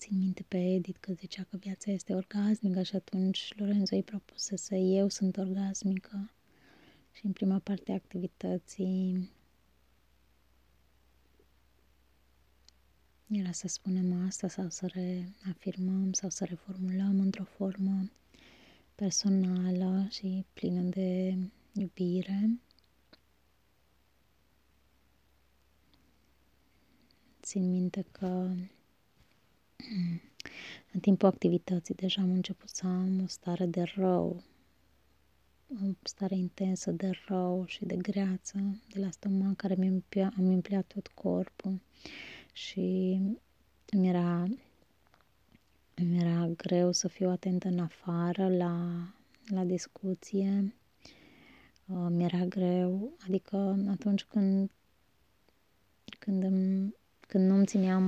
țin minte pe Edith că zicea că viața este orgasmică și atunci Lorenzo îi propuse să eu sunt orgasmică și în prima parte a activității era să spunem asta sau să reafirmăm sau să reformulăm într-o formă personală și plină de iubire. Țin minte că în timpul activității deja am început să am o stare de rău, o stare intensă de rău și de greață de la stomac care mi am umpleat tot corpul și mi era, mi era greu să fiu atentă în afară la, la discuție. Uh, mi era greu, adică atunci când, când îmi când nu-mi țineam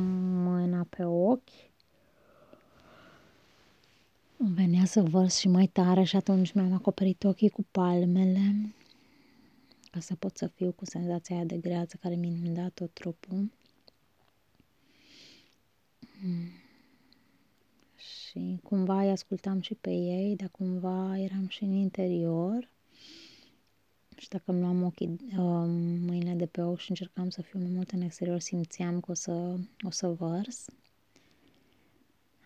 mâna pe ochi, îmi venea să vărs și mai tare și atunci mi-am acoperit ochii cu palmele ca să pot să fiu cu senzația aia de greață care mi inunda tot trupul. Mm. Și cumva îi ascultam și pe ei, dar cumva eram și în interior și dacă îmi luam ochii, uh, mâinile de pe ochi și încercam să fiu mai mult în exterior, simțeam că o să, o să vărs.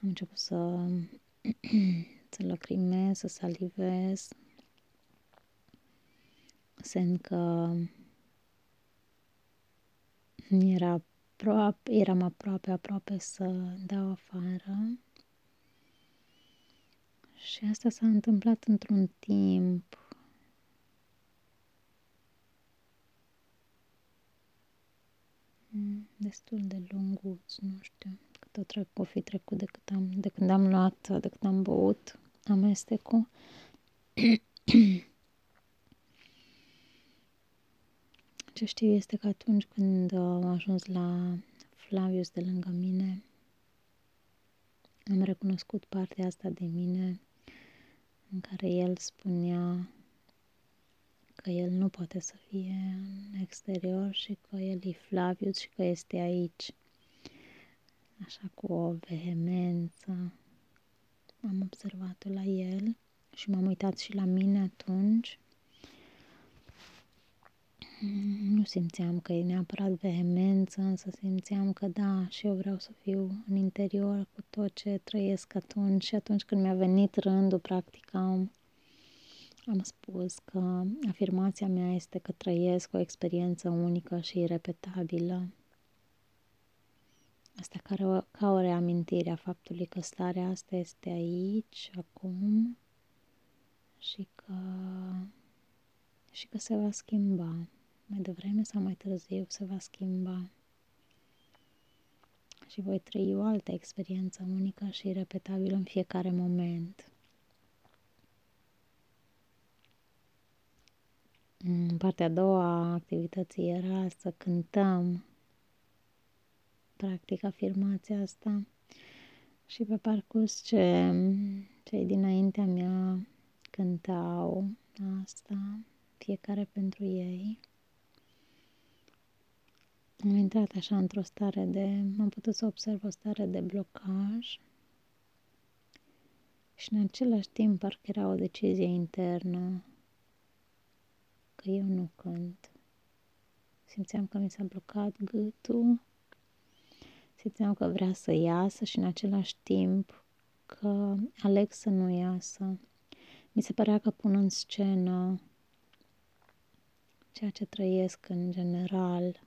Am început să, <clears throat> să lacrimez, să salivez. Semn că era aproape, eram aproape, aproape să dau afară. Și asta s-a întâmplat într-un timp destul de lunguț, nu știu cât o, trec, o fi trecut de, cât am, de când am luat, de când am băut amestecul. <clears throat> Ce știu este că atunci când am ajuns la Flavius de lângă mine, am recunoscut partea asta de mine în care el spunea că el nu poate să fie în exterior și că el e Flavius și că este aici. Așa cu o vehemență am observat-o la el și m-am uitat și la mine atunci. Nu simțeam că e neapărat vehemență, însă simțeam că da, și eu vreau să fiu în interior cu tot ce trăiesc atunci și atunci când mi-a venit rândul, practic am am spus că afirmația mea este că trăiesc o experiență unică și irepetabilă. Asta ca o, ca o reamintire a faptului că starea asta este aici, acum și că, și că se va schimba. Mai devreme sau mai târziu se va schimba. Și voi trăi o altă experiență unică și irepetabilă în fiecare moment. Partea a doua a activității era să cântăm practic afirmația asta. Și pe parcurs ce cei dinaintea mea cântau asta, fiecare pentru ei. Am intrat așa într-o stare de, am putut să observ o stare de blocaj. Și în același timp parcă era o decizie internă. că eu nu cânt. Simțeam că mi s-a blocat gâtul, simțeam că vrea să iasă și în același timp că aleg să nu iasă. Mi se părea că pun în scenă ceea ce trăiesc în general,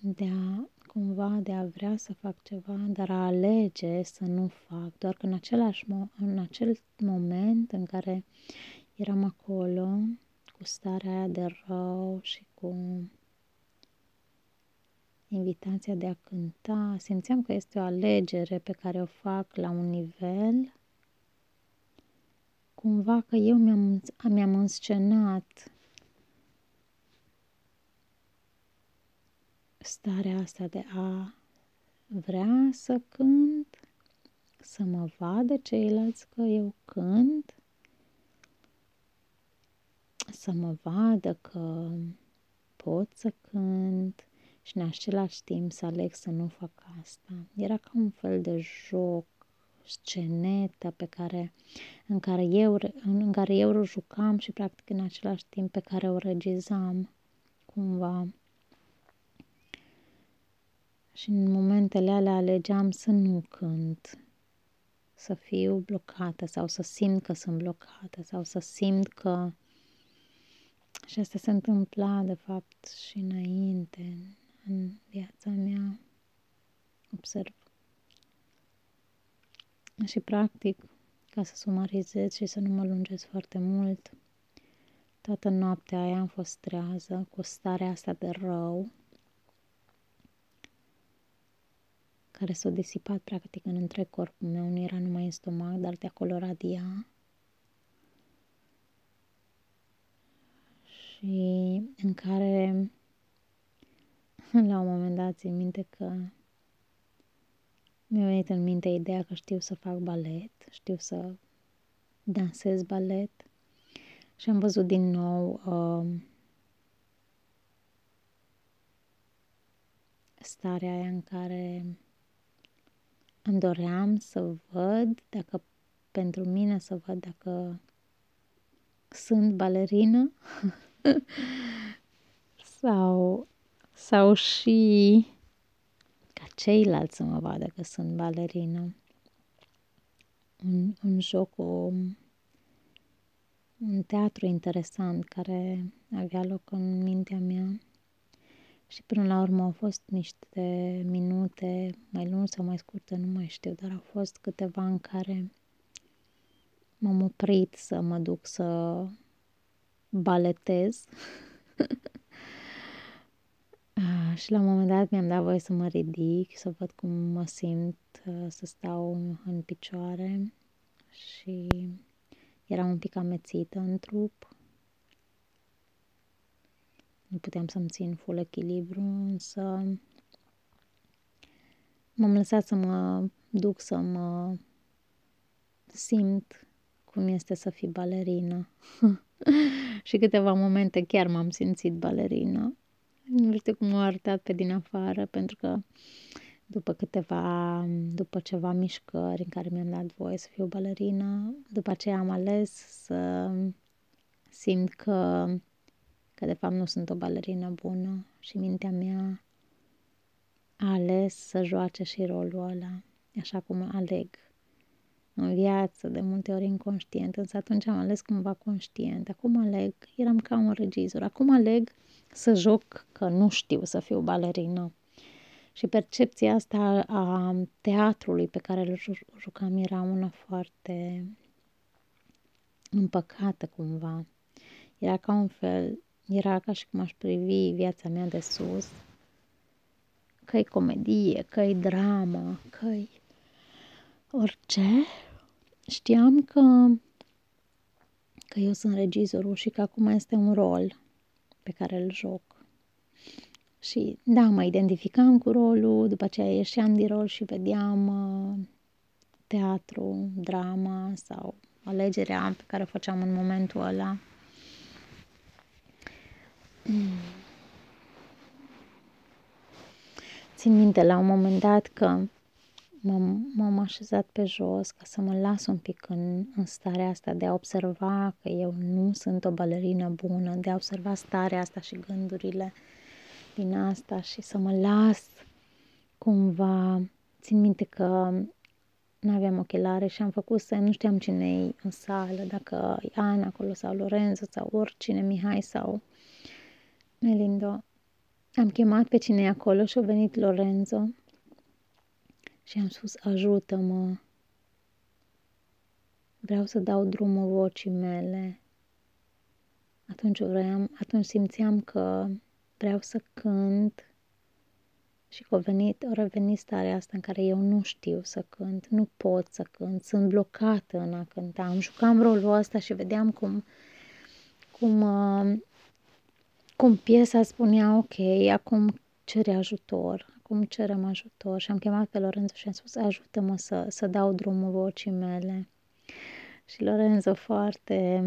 de a cumva de a vrea să fac ceva, dar a alege să nu fac, doar că în, același mo- în acel moment în care eram acolo cu starea aia de rău și cu invitația de a cânta, simțeam că este o alegere pe care o fac la un nivel. Cumva că eu mi-am, mi-am înscenat starea asta de a vrea să cânt, să mă vadă ceilalți că eu cânt, să mă vadă că pot să cânt și în același timp să aleg să nu fac asta. Era ca un fel de joc, scenetă pe care, în, care eu, în care eu o jucam și practic în același timp pe care o regizam cumva. Și în momentele alea alegeam să nu cânt, să fiu blocată sau să simt că sunt blocată sau să simt că... Și asta se întâmpla, de fapt, și înainte, în viața mea. Observ. Și, practic, ca să sumarizez și să nu mă lungesc foarte mult, toată noaptea aia am fost trează cu starea asta de rău, care s-a disipat practic în întreg corpul meu, nu era numai în stomac, dar de acolo radia. Și în care <laughs> la un moment dat țin minte că mi-a venit în minte ideea că știu să fac balet, știu să dansez balet și am văzut din nou uh, starea aia în care îmi doream să văd dacă pentru mine să văd dacă sunt balerină <laughs> <laughs> sau, sau și ca ceilalți să mă vadă că sunt balerină. Un, un joc, o, un teatru interesant care avea loc în mintea mea și până la urmă au fost niște minute mai lungi sau mai scurte, nu mai știu, dar au fost câteva în care m-am oprit să mă duc să baletez. <laughs> și la un moment dat mi-am dat voie să mă ridic, să văd cum mă simt, să stau în picioare și eram un pic amețită în trup nu puteam să-mi țin full echilibru, însă m-am lăsat să mă duc să mă simt cum este să fii balerină. <laughs> <laughs> și câteva momente chiar m-am simțit balerină. Nu știu cum m-a arătat pe din afară, pentru că după câteva, după ceva mișcări în care mi-am dat voie să fiu balerină, după aceea am ales să simt că că de fapt nu sunt o balerină bună și mintea mea a ales să joace și rolul ăla, așa cum aleg în viață, de multe ori inconștient, însă atunci am ales cumva conștient. Acum aleg, eram ca un regizor, acum aleg să joc că nu știu să fiu balerină. Și percepția asta a teatrului pe care îl jucam era una foarte împăcată cumva. Era ca un fel era ca și cum aș privi viața mea de sus, că e comedie, că e dramă, că e orice. Știam că, că eu sunt regizorul și că acum este un rol pe care îl joc. Și da, mă identificam cu rolul, după aceea ieșeam din rol și vedeam uh, teatru, drama sau alegerea pe care o făceam în momentul ăla. Țin minte la un moment dat că m-am, m-am așezat pe jos ca să mă las un pic în, în starea asta de a observa că eu nu sunt o balerină bună, de a observa starea asta și gândurile din asta și să mă las cumva. Țin minte că nu aveam ochelare și am făcut să nu știam cine e în sală, dacă e Ana acolo sau Lorenzo sau oricine, Mihai sau Melindo. Am chemat pe cine e acolo și a venit Lorenzo și am spus ajută-mă. Vreau să dau drumul vocii mele. Atunci vreau, atunci simțeam că vreau să cânt și că a venit, a revenit starea asta în care eu nu știu să cânt, nu pot să cânt, sunt blocată în a cânta. Am jucam rolul ăsta și vedeam cum, cum, uh, cum piesa spunea, ok, acum cere ajutor, acum cerem ajutor. Și am chemat pe Lorenzo și am spus, ajută-mă să, să dau drumul vocii mele. Și Lorenzo foarte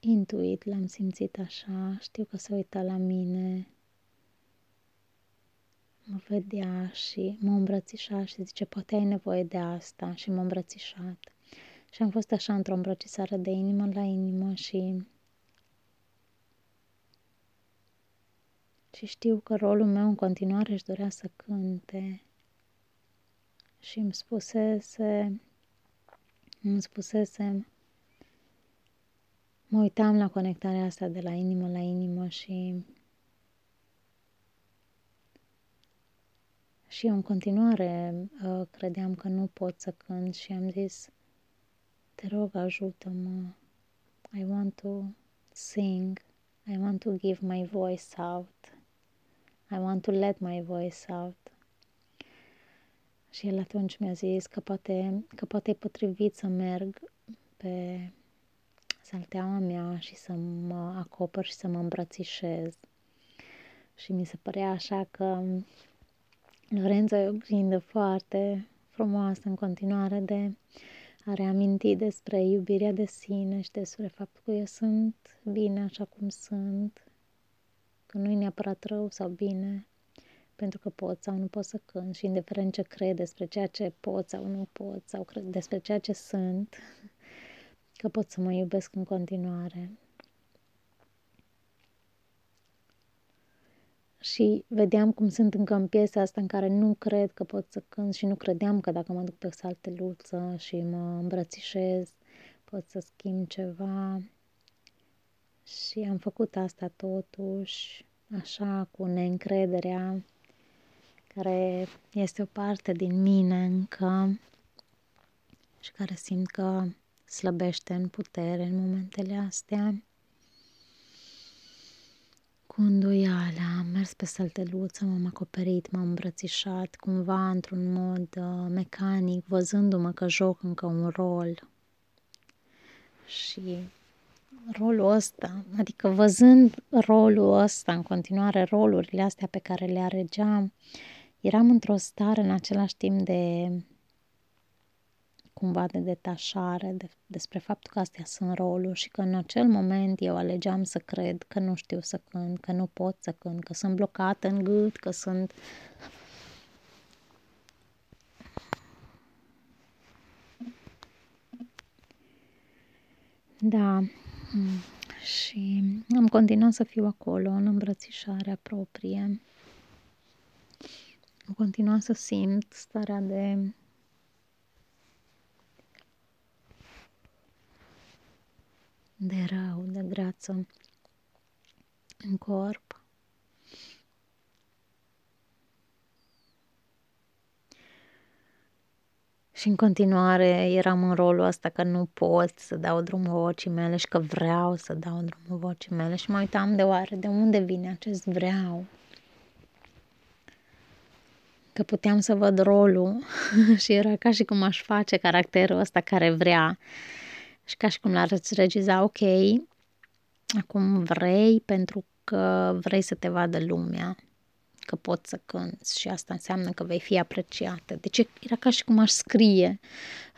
intuit, l-am simțit așa, știu că se uita la mine, mă vedea și mă îmbrățișa și zice, poate ai nevoie de asta și m-a îmbrățișat. Și am fost așa într-o îmbrățișare de inimă la inimă și și știu că rolul meu în continuare își dorea să cânte. Și îmi spusese îmi spusese mă uitam la conectarea asta de la inimă la inimă și și eu în continuare uh, credeam că nu pot să cânt și am zis te rog ajută-mă. I want to sing. I want to give my voice out I want to let my voice out și el atunci mi-a zis că poate, că poate e potrivit să merg pe salteaua mea și să mă acopăr și să mă îmbrățișez. Și mi se părea așa că Lorenzo e o grindă foarte frumoasă în continuare de a reaminti despre iubirea de sine și despre faptul că eu sunt bine așa cum sunt, că nu e neapărat rău sau bine, pentru că pot sau nu pot să cânt și indiferent ce cred despre ceea ce pot sau nu pot sau cred despre ceea ce sunt, <laughs> că pot să mă iubesc în continuare. Și vedeam cum sunt încă în piesa asta în care nu cred că pot să cânt și nu credeam că dacă mă duc pe salteluță și mă îmbrățișez, pot să schimb ceva. Și am făcut asta totuși, așa, cu neîncrederea, care este o parte din mine încă și care simt că slăbește în putere în momentele astea. Cu îndoială am mers pe sălteluță, m-am acoperit, m-am îmbrățișat, cumva într-un mod uh, mecanic, văzându-mă că joc încă un rol. Și rolul ăsta, adică văzând rolul ăsta, în continuare rolurile astea pe care le aregeam, eram într-o stare în același timp de cumva de detașare de, despre faptul că astea sunt roluri și că în acel moment eu alegeam să cred că nu știu să cânt, că nu pot să cânt, că sunt blocată în gât, că sunt Da, și am continuat să fiu acolo, în îmbrățișarea proprie. Am continuat să simt starea de de rău, de grață în corp. Și în continuare eram în rolul ăsta că nu pot să dau drumul vocii mele și că vreau să dau drumul vocii mele și mă uitam de oare de unde vine acest vreau. Că puteam să văd rolul <laughs> și era ca și cum aș face caracterul ăsta care vrea și ca și cum l-ar regiza, ok, acum vrei pentru că vrei să te vadă lumea, că poți să cânți și asta înseamnă că vei fi apreciată. Deci era ca și cum aș scrie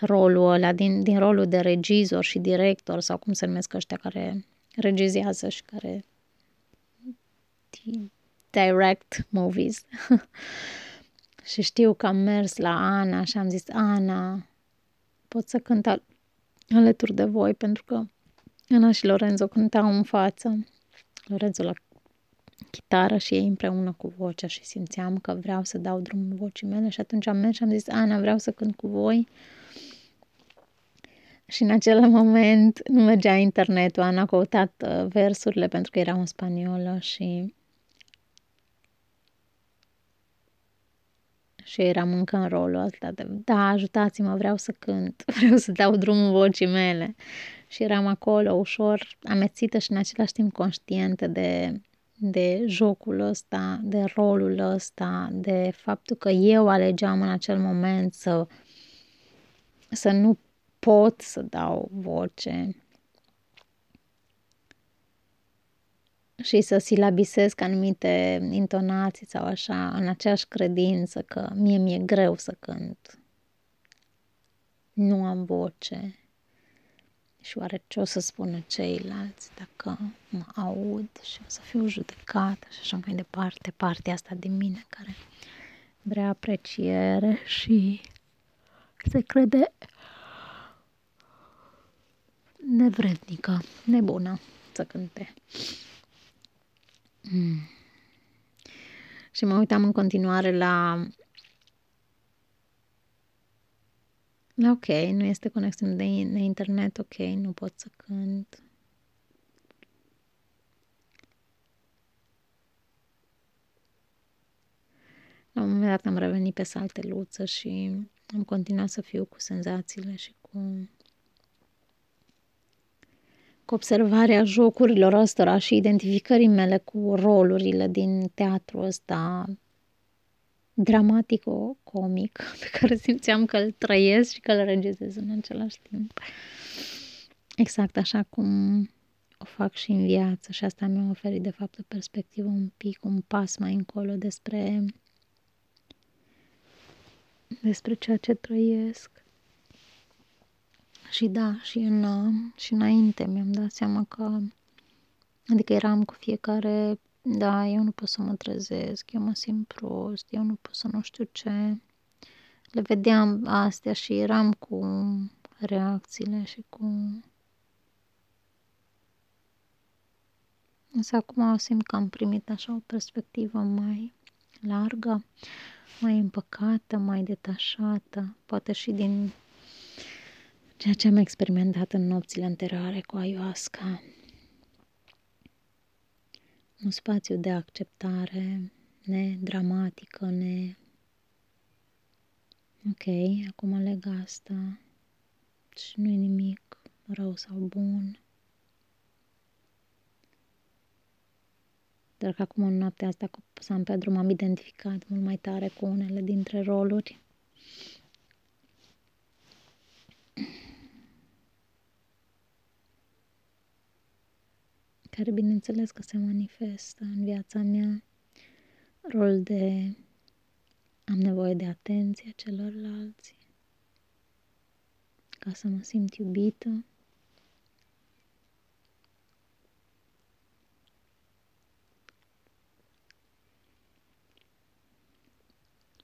rolul ăla din, din rolul de regizor și director sau cum se numesc ăștia care regizează și care direct movies. <laughs> și știu că am mers la Ana și am zis, Ana, pot să cânt al- alături de voi, pentru că Ana și Lorenzo cântau în față. Lorenzo la chitară și ei împreună cu vocea și simțeam că vreau să dau drumul vocii mele și atunci am mers și am zis, Ana, vreau să cânt cu voi. Și în acel moment nu mergea internetul, Ana a căutat uh, versurile pentru că erau în spaniolă și și eram încă în rolul ăsta de, da, ajutați-mă, vreau să cânt, <laughs> vreau să dau drumul vocii mele. Și eram acolo ușor amețită și în același timp conștientă de, de jocul ăsta, de rolul ăsta, de faptul că eu alegeam în acel moment să, să nu pot să dau voce și să silabisesc anumite intonații sau așa, în aceeași credință că mie mi-e greu să cânt. Nu am voce. Și oare ce o să spună ceilalți dacă mă aud și o să fiu judecată și așa mai departe, partea asta de mine care vrea apreciere și se crede nevrednică, nebună să cânte. Mm. Și mă uitam în continuare la la ok, nu este conexiune de, de internet, ok, nu pot să cânt. La un moment dat am revenit pe salteluță și am continuat să fiu cu senzațiile și cu cu observarea jocurilor ăstora și identificării mele cu rolurile din teatru ăsta dramatico-comic <laughs> pe care simțeam că îl trăiesc și că îl regizez în același timp. Exact așa cum o fac și în viață și asta mi-a oferit de fapt o perspectivă un pic, un pas mai încolo despre despre ceea ce trăiesc. Și da, și, în, și înainte mi-am dat seama că, adică eram cu fiecare, da, eu nu pot să mă trezesc, eu mă simt prost, eu nu pot să nu știu ce. Le vedeam astea și eram cu reacțiile și cu... Însă acum simt că am primit așa o perspectivă mai largă, mai împăcată, mai detașată, poate și din ceea ce am experimentat în nopțile anterioare cu ayahuasca. Un spațiu de acceptare nedramatică, ne... Ok, acum aleg asta și nu e nimic rău sau bun. Dar că acum în noaptea asta cu San Pedro m-am identificat mult mai tare cu unele dintre roluri care bineînțeles că se manifestă în viața mea, rol de am nevoie de atenție celorlalți, ca să mă simt iubită.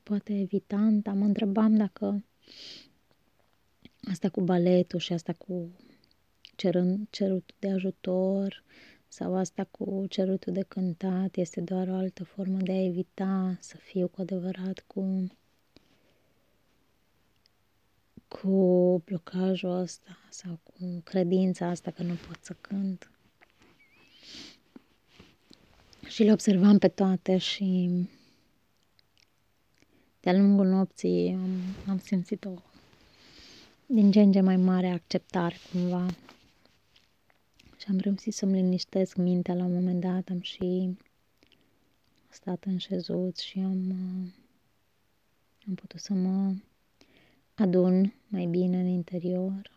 Poate evitant, mă întrebam dacă asta cu baletul și asta cu cerând, cerut de ajutor sau asta cu cerutul de cântat este doar o altă formă de a evita să fiu cu adevărat cu cu blocajul ăsta sau cu credința asta că nu pot să cânt. Și le observam pe toate și de-a lungul nopții am, am simțit o din ce în ce mai mare acceptare cumva și am reușit să-mi liniștesc mintea la un moment dat, am și stat în șezut și am, am putut să mă adun mai bine în interior.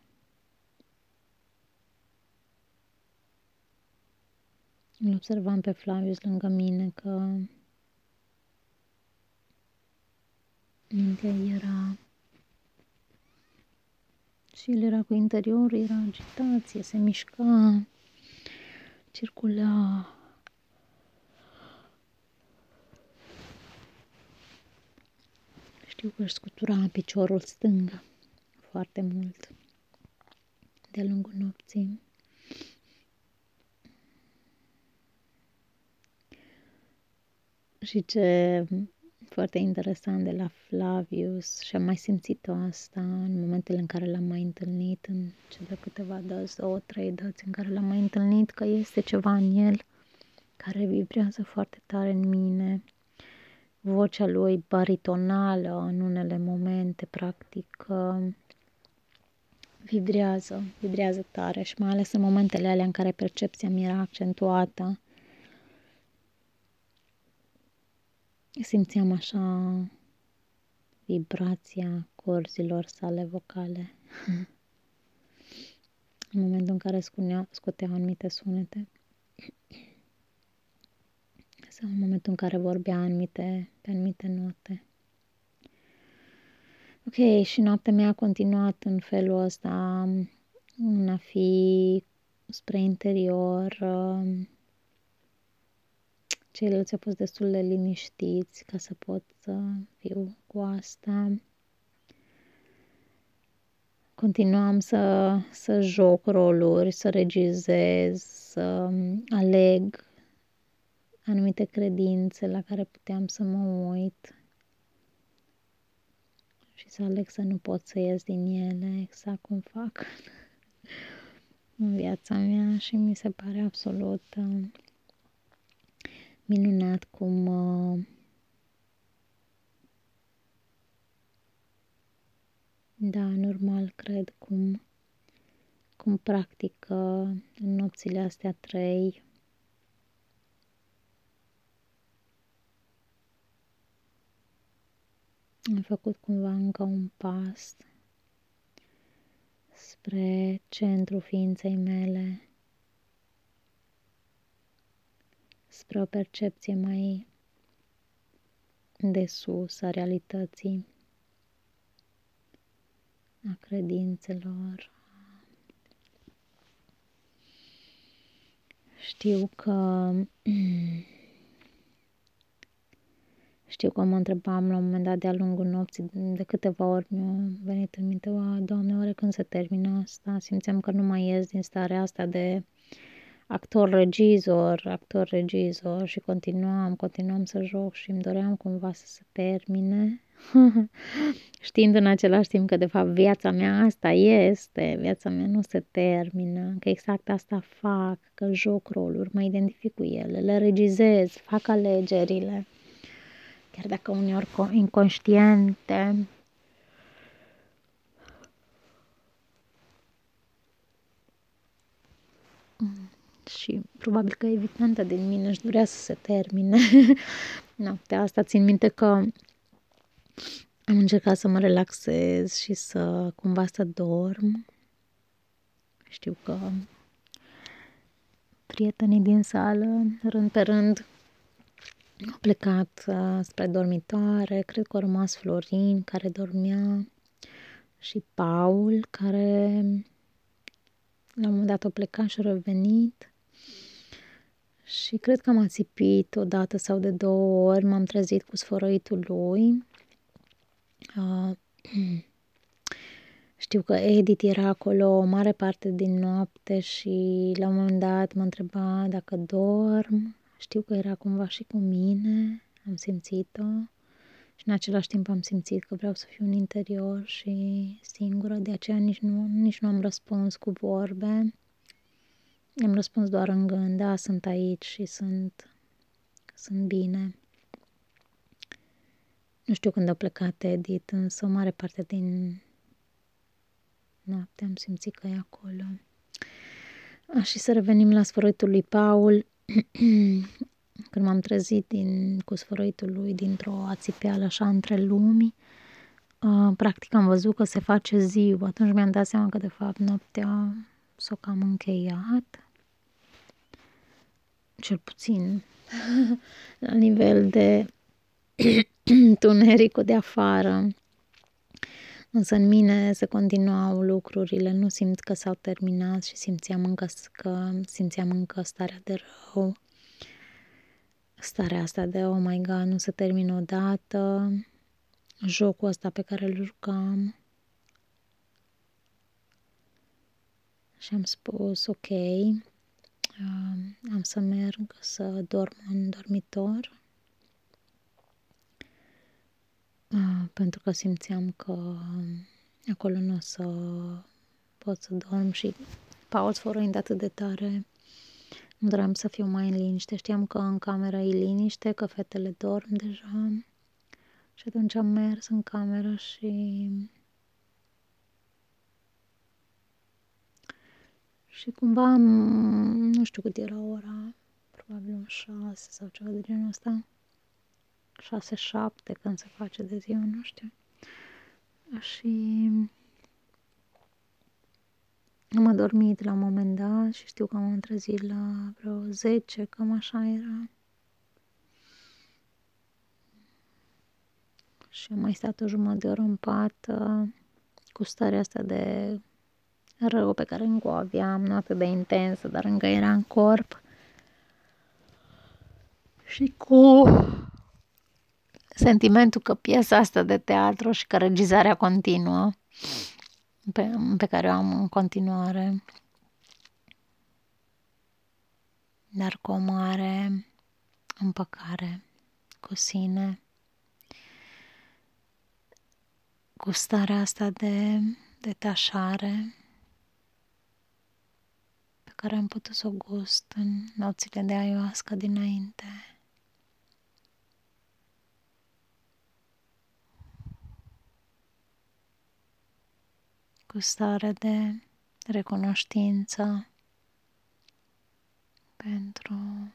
Îl observam pe Flavius lângă mine că mintea era și el era cu interiorul, era agitație, se mișca circula știu că își scutura piciorul stâng foarte mult de-a lungul nopții. Și ce foarte interesant de la Flavius și am mai simțit-o asta în momentele în care l-am mai întâlnit, în cele câteva dăți, două, trei dăți în care l-am mai întâlnit, că este ceva în el care vibrează foarte tare în mine. Vocea lui baritonală în unele momente, practic, vibrează, vibrează tare și mai ales în momentele alea în care percepția mi era accentuată Simțeam așa vibrația corzilor sale vocale <laughs> în momentul în care scutea, scotea anumite sunete sau în momentul în care vorbea anumite, pe anumite note. Ok, și noaptea mea a continuat în felul ăsta, în a fi spre interior, Ceilalți au fost destul de liniștiți ca să pot să fiu cu asta. Continuam să, să joc roluri, să regizez, să aleg anumite credințe la care puteam să mă uit și să aleg să nu pot să ies din ele exact cum fac <laughs> în viața mea și mi se pare absolut uh, minunat cum uh, da, normal cred cum cum practică în nopțile astea trei. Am făcut cumva încă un pas spre centrul ființei mele spre o percepție mai de sus a realității, a credințelor. Știu că știu că mă întrebam la un moment dat de-a lungul nopții, de câteva ori mi-a venit în minte, Doamne, oare când se termină asta? Simțeam că nu mai ies din starea asta de actor-regizor, actor-regizor și continuam, continuam să joc și îmi doream cumva să se termine. <laughs> Știind în același timp că de fapt viața mea asta este, viața mea nu se termină, că exact asta fac, că joc roluri, mă identific cu ele, le regizez, fac alegerile, chiar dacă uneori inconștiente, și probabil că evitantă din mine își dorea să se termine <laughs> noaptea asta. Țin minte că am încercat să mă relaxez și să cumva să dorm. Știu că prietenii din sală, rând pe rând, au plecat uh, spre dormitoare. Cred că a rămas Florin, care dormea, și Paul, care la un moment dat a plecat și a revenit. Și cred că am ațipit o dată sau de două ori, m-am trezit cu sfărăitul lui. Uh, <clears throat> știu că Edith era acolo o mare parte din noapte și la un moment dat mă întreba dacă dorm. Știu că era cumva și cu mine, am simțit-o și în același timp am simțit că vreau să fiu în interior și singură, de aceea nici nu, nici nu am răspuns cu vorbe. Am răspuns doar în gând, da, sunt aici și sunt, sunt bine. Nu știu când a plecat Edith, însă o mare parte din noapte am simțit că e acolo. A, și să revenim la sfărăitul lui Paul. <clears throat> când m-am trezit din, cu sfărăitul lui dintr-o ațipeală așa între lumii, uh, practic am văzut că se face ziua. Atunci mi-am dat seama că de fapt noaptea s-o cam încheiat cel puțin la nivel de <clears throat> tunericul de afară. Însă în mine se continuau lucrurile, nu simt că s-au terminat și simțeam încă că simțeam încă starea de rău. Starea asta de oh my god, nu se termină odată. jocul ăsta pe care îl jucam. Și am spus, ok, uh, am să merg să dorm în dormitor. Uh, pentru că simțeam că acolo nu o să pot să dorm și pauz fărăind atât de tare. Nu doream să fiu mai în liniște. Știam că în cameră e liniște, că fetele dorm deja. Și atunci am mers în cameră și... Și cumva, am, nu știu cât era ora, probabil un șase sau ceva de genul ăsta. Șase, șapte, când se face de ziua, nu știu. Și am adormit la un moment dat și știu că am trezit la vreo 10, cam așa era. Și am mai stat o jumătate de oră în pat cu starea asta de rău pe care încă o aveam, nu atât de intensă, dar încă era în corp. Și cu sentimentul că piesa asta de teatru și că regizarea continuă pe, pe care o am în continuare, dar cu o mare împăcare cu sine, cu starea asta de detașare pe care am putut să o gust în noțile de ayahuasca dinainte. cu stare de recunoștință pentru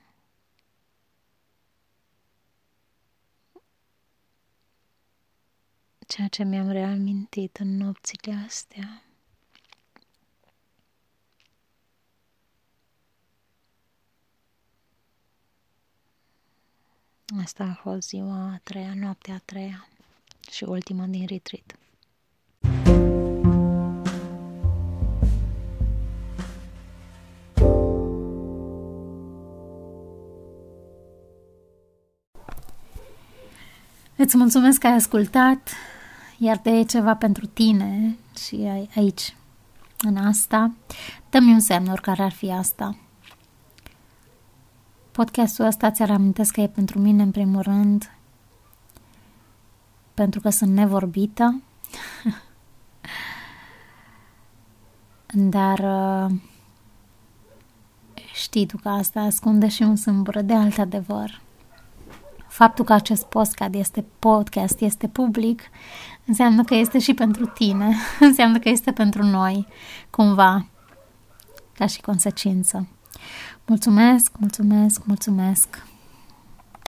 ceea ce mi-am reamintit în nopțile astea. Asta a fost ziua a treia, noaptea a treia și ultima din retreat. Îți mulțumesc că ai ascultat, iar de ceva pentru tine și aici, în asta, dă-mi un semn, oricare ar fi asta. Podcastul ăsta ți-ar amintesc că e pentru mine, în primul rând, pentru că sunt nevorbită, <laughs> dar uh, știi tu că asta ascunde și un sâmbură de alt adevăr faptul că acest podcast este podcast, este public, înseamnă că este și pentru tine, <laughs> înseamnă că este pentru noi, cumva, ca și consecință. Mulțumesc, mulțumesc, mulțumesc!